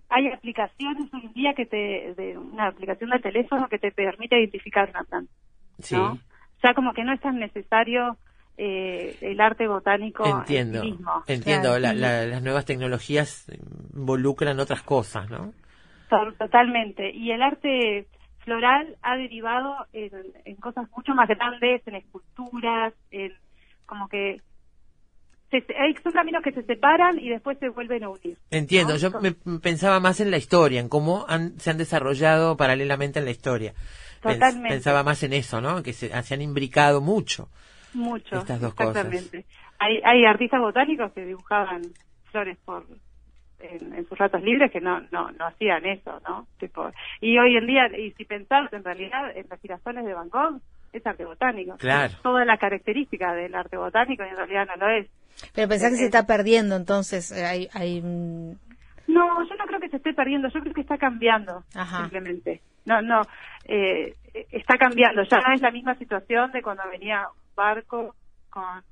hay aplicaciones hoy en día que te, de una aplicación de teléfono que te permite identificar una planta, Sí. ¿no? Ya como que no es tan necesario eh, el arte botánico en Entiendo, sí mismo. entiendo. La- la- las nuevas tecnologías involucran otras cosas, ¿no? To- Totalmente. Y el arte floral ha derivado en, en cosas mucho más grandes, en esculturas, en como que se- hay, son caminos que se separan y después se vuelven a unir. Entiendo. ¿no? Yo me pensaba más en la historia, en cómo han- se han desarrollado paralelamente en la historia. Totalmente. pensaba más en eso, ¿no? Que se, se han imbricado mucho. Mucho. Estas dos cosas. Hay, hay artistas botánicos que dibujaban flores por en, en sus ratos libres que no, no no hacían eso, ¿no? Tipo, y hoy en día, y si pensás en realidad en los girasoles de Van Gogh, es arte botánico. Claro. Toda la característica del arte botánico y en realidad no lo es. Pero pensás que se Eh, está perdiendo, entonces eh, hay, hay No, yo no creo que se esté perdiendo, yo creo que está cambiando Ajá. simplemente. No, no, eh, está cambiando, ya no es la misma situación de cuando venía un barco con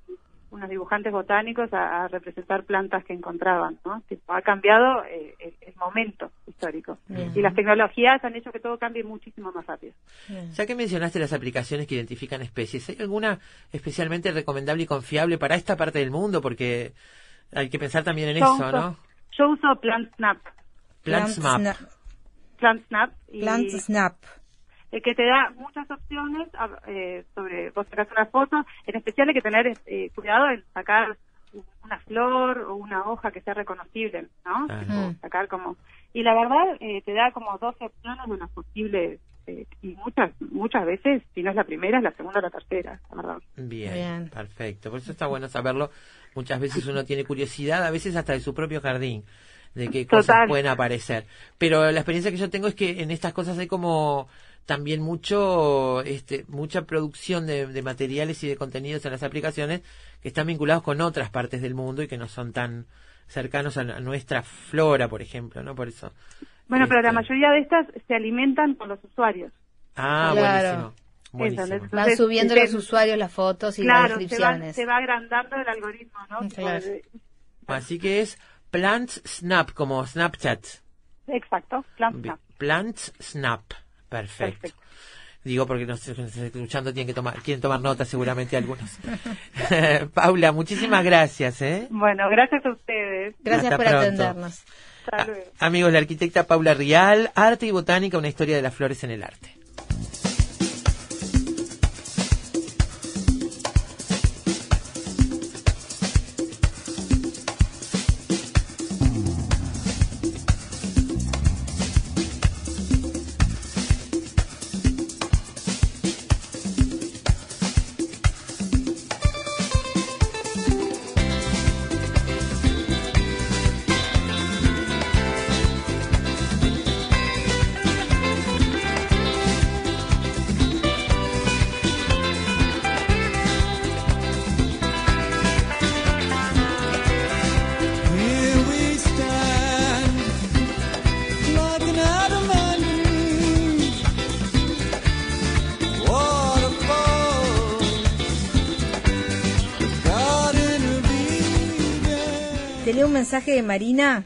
unos dibujantes botánicos a, a representar plantas que encontraban, ¿no? Tipo, ha cambiado eh, el, el momento histórico. Bien. Y las tecnologías han hecho que todo cambie muchísimo más rápido. Ya que mencionaste las aplicaciones que identifican especies, ¿hay alguna especialmente recomendable y confiable para esta parte del mundo? Porque hay que pensar también en Yo eso, uso- ¿no? Yo uso PlantSnap. Plants Plant Map. Sna- PlantSnap. y- Plant Snap. Eh, que te da muchas opciones a- eh, sobre vos sacas una foto en especial hay que tener eh, cuidado en sacar una flor o una hoja que sea reconocible no sacar como y la verdad eh, te da como 12 opciones de las posibles eh, y muchas muchas veces si no es la primera es la segunda o la tercera la verdad Bien, Bien. perfecto. Por eso está bueno saberlo. Muchas veces uno tiene curiosidad, a veces hasta de su propio jardín, de qué cosas Total. pueden aparecer. Pero la experiencia que yo tengo es que en estas cosas hay como también mucho, este, mucha producción de, de materiales y de contenidos en las aplicaciones que están vinculados con otras partes del mundo y que no son tan cercanos a, a nuestra flora, por ejemplo, ¿no? Por eso. bueno pero la Este, mayoría de estas se alimentan con los usuarios Ah, Claro. buenísimo. Van subiendo los usuarios las fotos y las claro se va, descripciones. se va agrandando el algoritmo no Claro. Así que es Plant Snap, como Snapchat. exacto PlantSnap Plant Snap. Perfecto. Digo porque nos nos están escuchando tienen que tomar, quieren tomar nota seguramente algunos. Paula, muchísimas gracias, ¿eh? Bueno, gracias a ustedes. Gracias Hasta por pronto. atendernos. Amigos, la arquitecta Paula Rial, Arte y Botánica, una historia de las flores en el arte.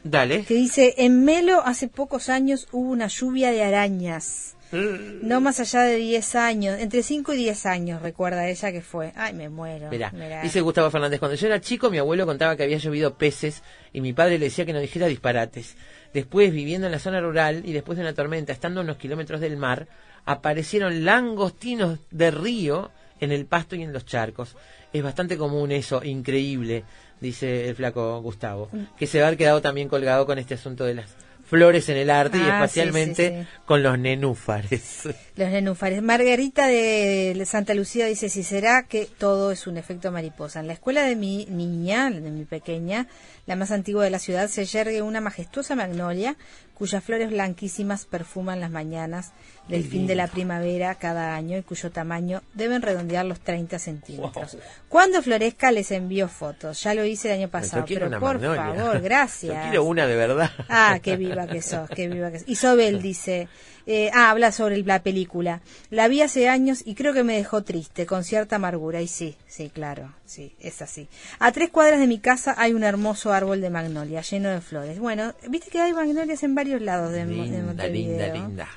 Dale. que dice, en Melo hace pocos años hubo una lluvia de arañas. No más allá de 10 años, entre 5 y 10 años, recuerda ella que fue. Ay, me muero. Mirá, mirá. dice Gustavo Fernández, cuando yo era chico mi abuelo contaba que había llovido peces y mi padre le decía que no dijera disparates. Después, viviendo en la zona rural y después de una tormenta, estando a unos kilómetros del mar, aparecieron langostinos de río en el pasto y en los charcos. Es bastante común eso, increíble, dice el flaco Gustavo, que se va a haber quedado también colgado con este asunto de las flores en el arte y Ah, sí, especialmente sí, sí. con los nenúfares. Los nenúfares. Margarita de Santa Lucía dice, si será que todo es un efecto mariposa. En la escuela de mi niña, de mi pequeña, la más antigua de la ciudad, se yergue una majestuosa magnolia cuyas flores blanquísimas perfuman las mañanas del fin de la primavera cada año y cuyo tamaño deben redondear los 30 centímetros. Cuando florezca les envío fotos. Ya lo hice el año pasado, pero por magnolia. favor, gracias. Yo quiero una de verdad. Ah, qué viva que sos, qué viva que sos. Isobel dice, eh, ah, habla sobre la película. La vi hace años y creo que me dejó triste, con cierta amargura. Y sí, sí, claro, sí, es así. A tres cuadras de mi casa hay un hermoso árbol de magnolia lleno de flores. Bueno, viste que hay magnolias en varios lados de, Montevideo. linda, linda.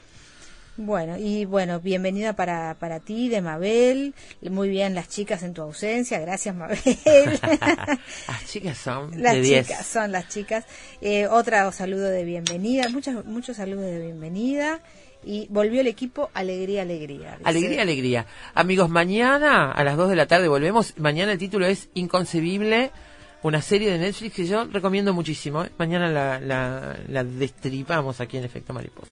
Bueno, y bueno, bienvenida para, para ti, de Mabel. Muy bien las chicas en tu ausencia. Gracias, Mabel. Las chicas son Las de 10. chicas, son las chicas. Eh, otra saludo de bienvenida, muchos, muchos saludos de bienvenida. Y volvió el equipo Alegría, Alegría. dice. Alegría, alegría. Amigos, mañana a las 2 de la tarde volvemos. Mañana el título es Inconcebible, una serie de Netflix que yo recomiendo muchísimo. ¿eh? Mañana la, la, la destripamos aquí en Efecto Mariposa.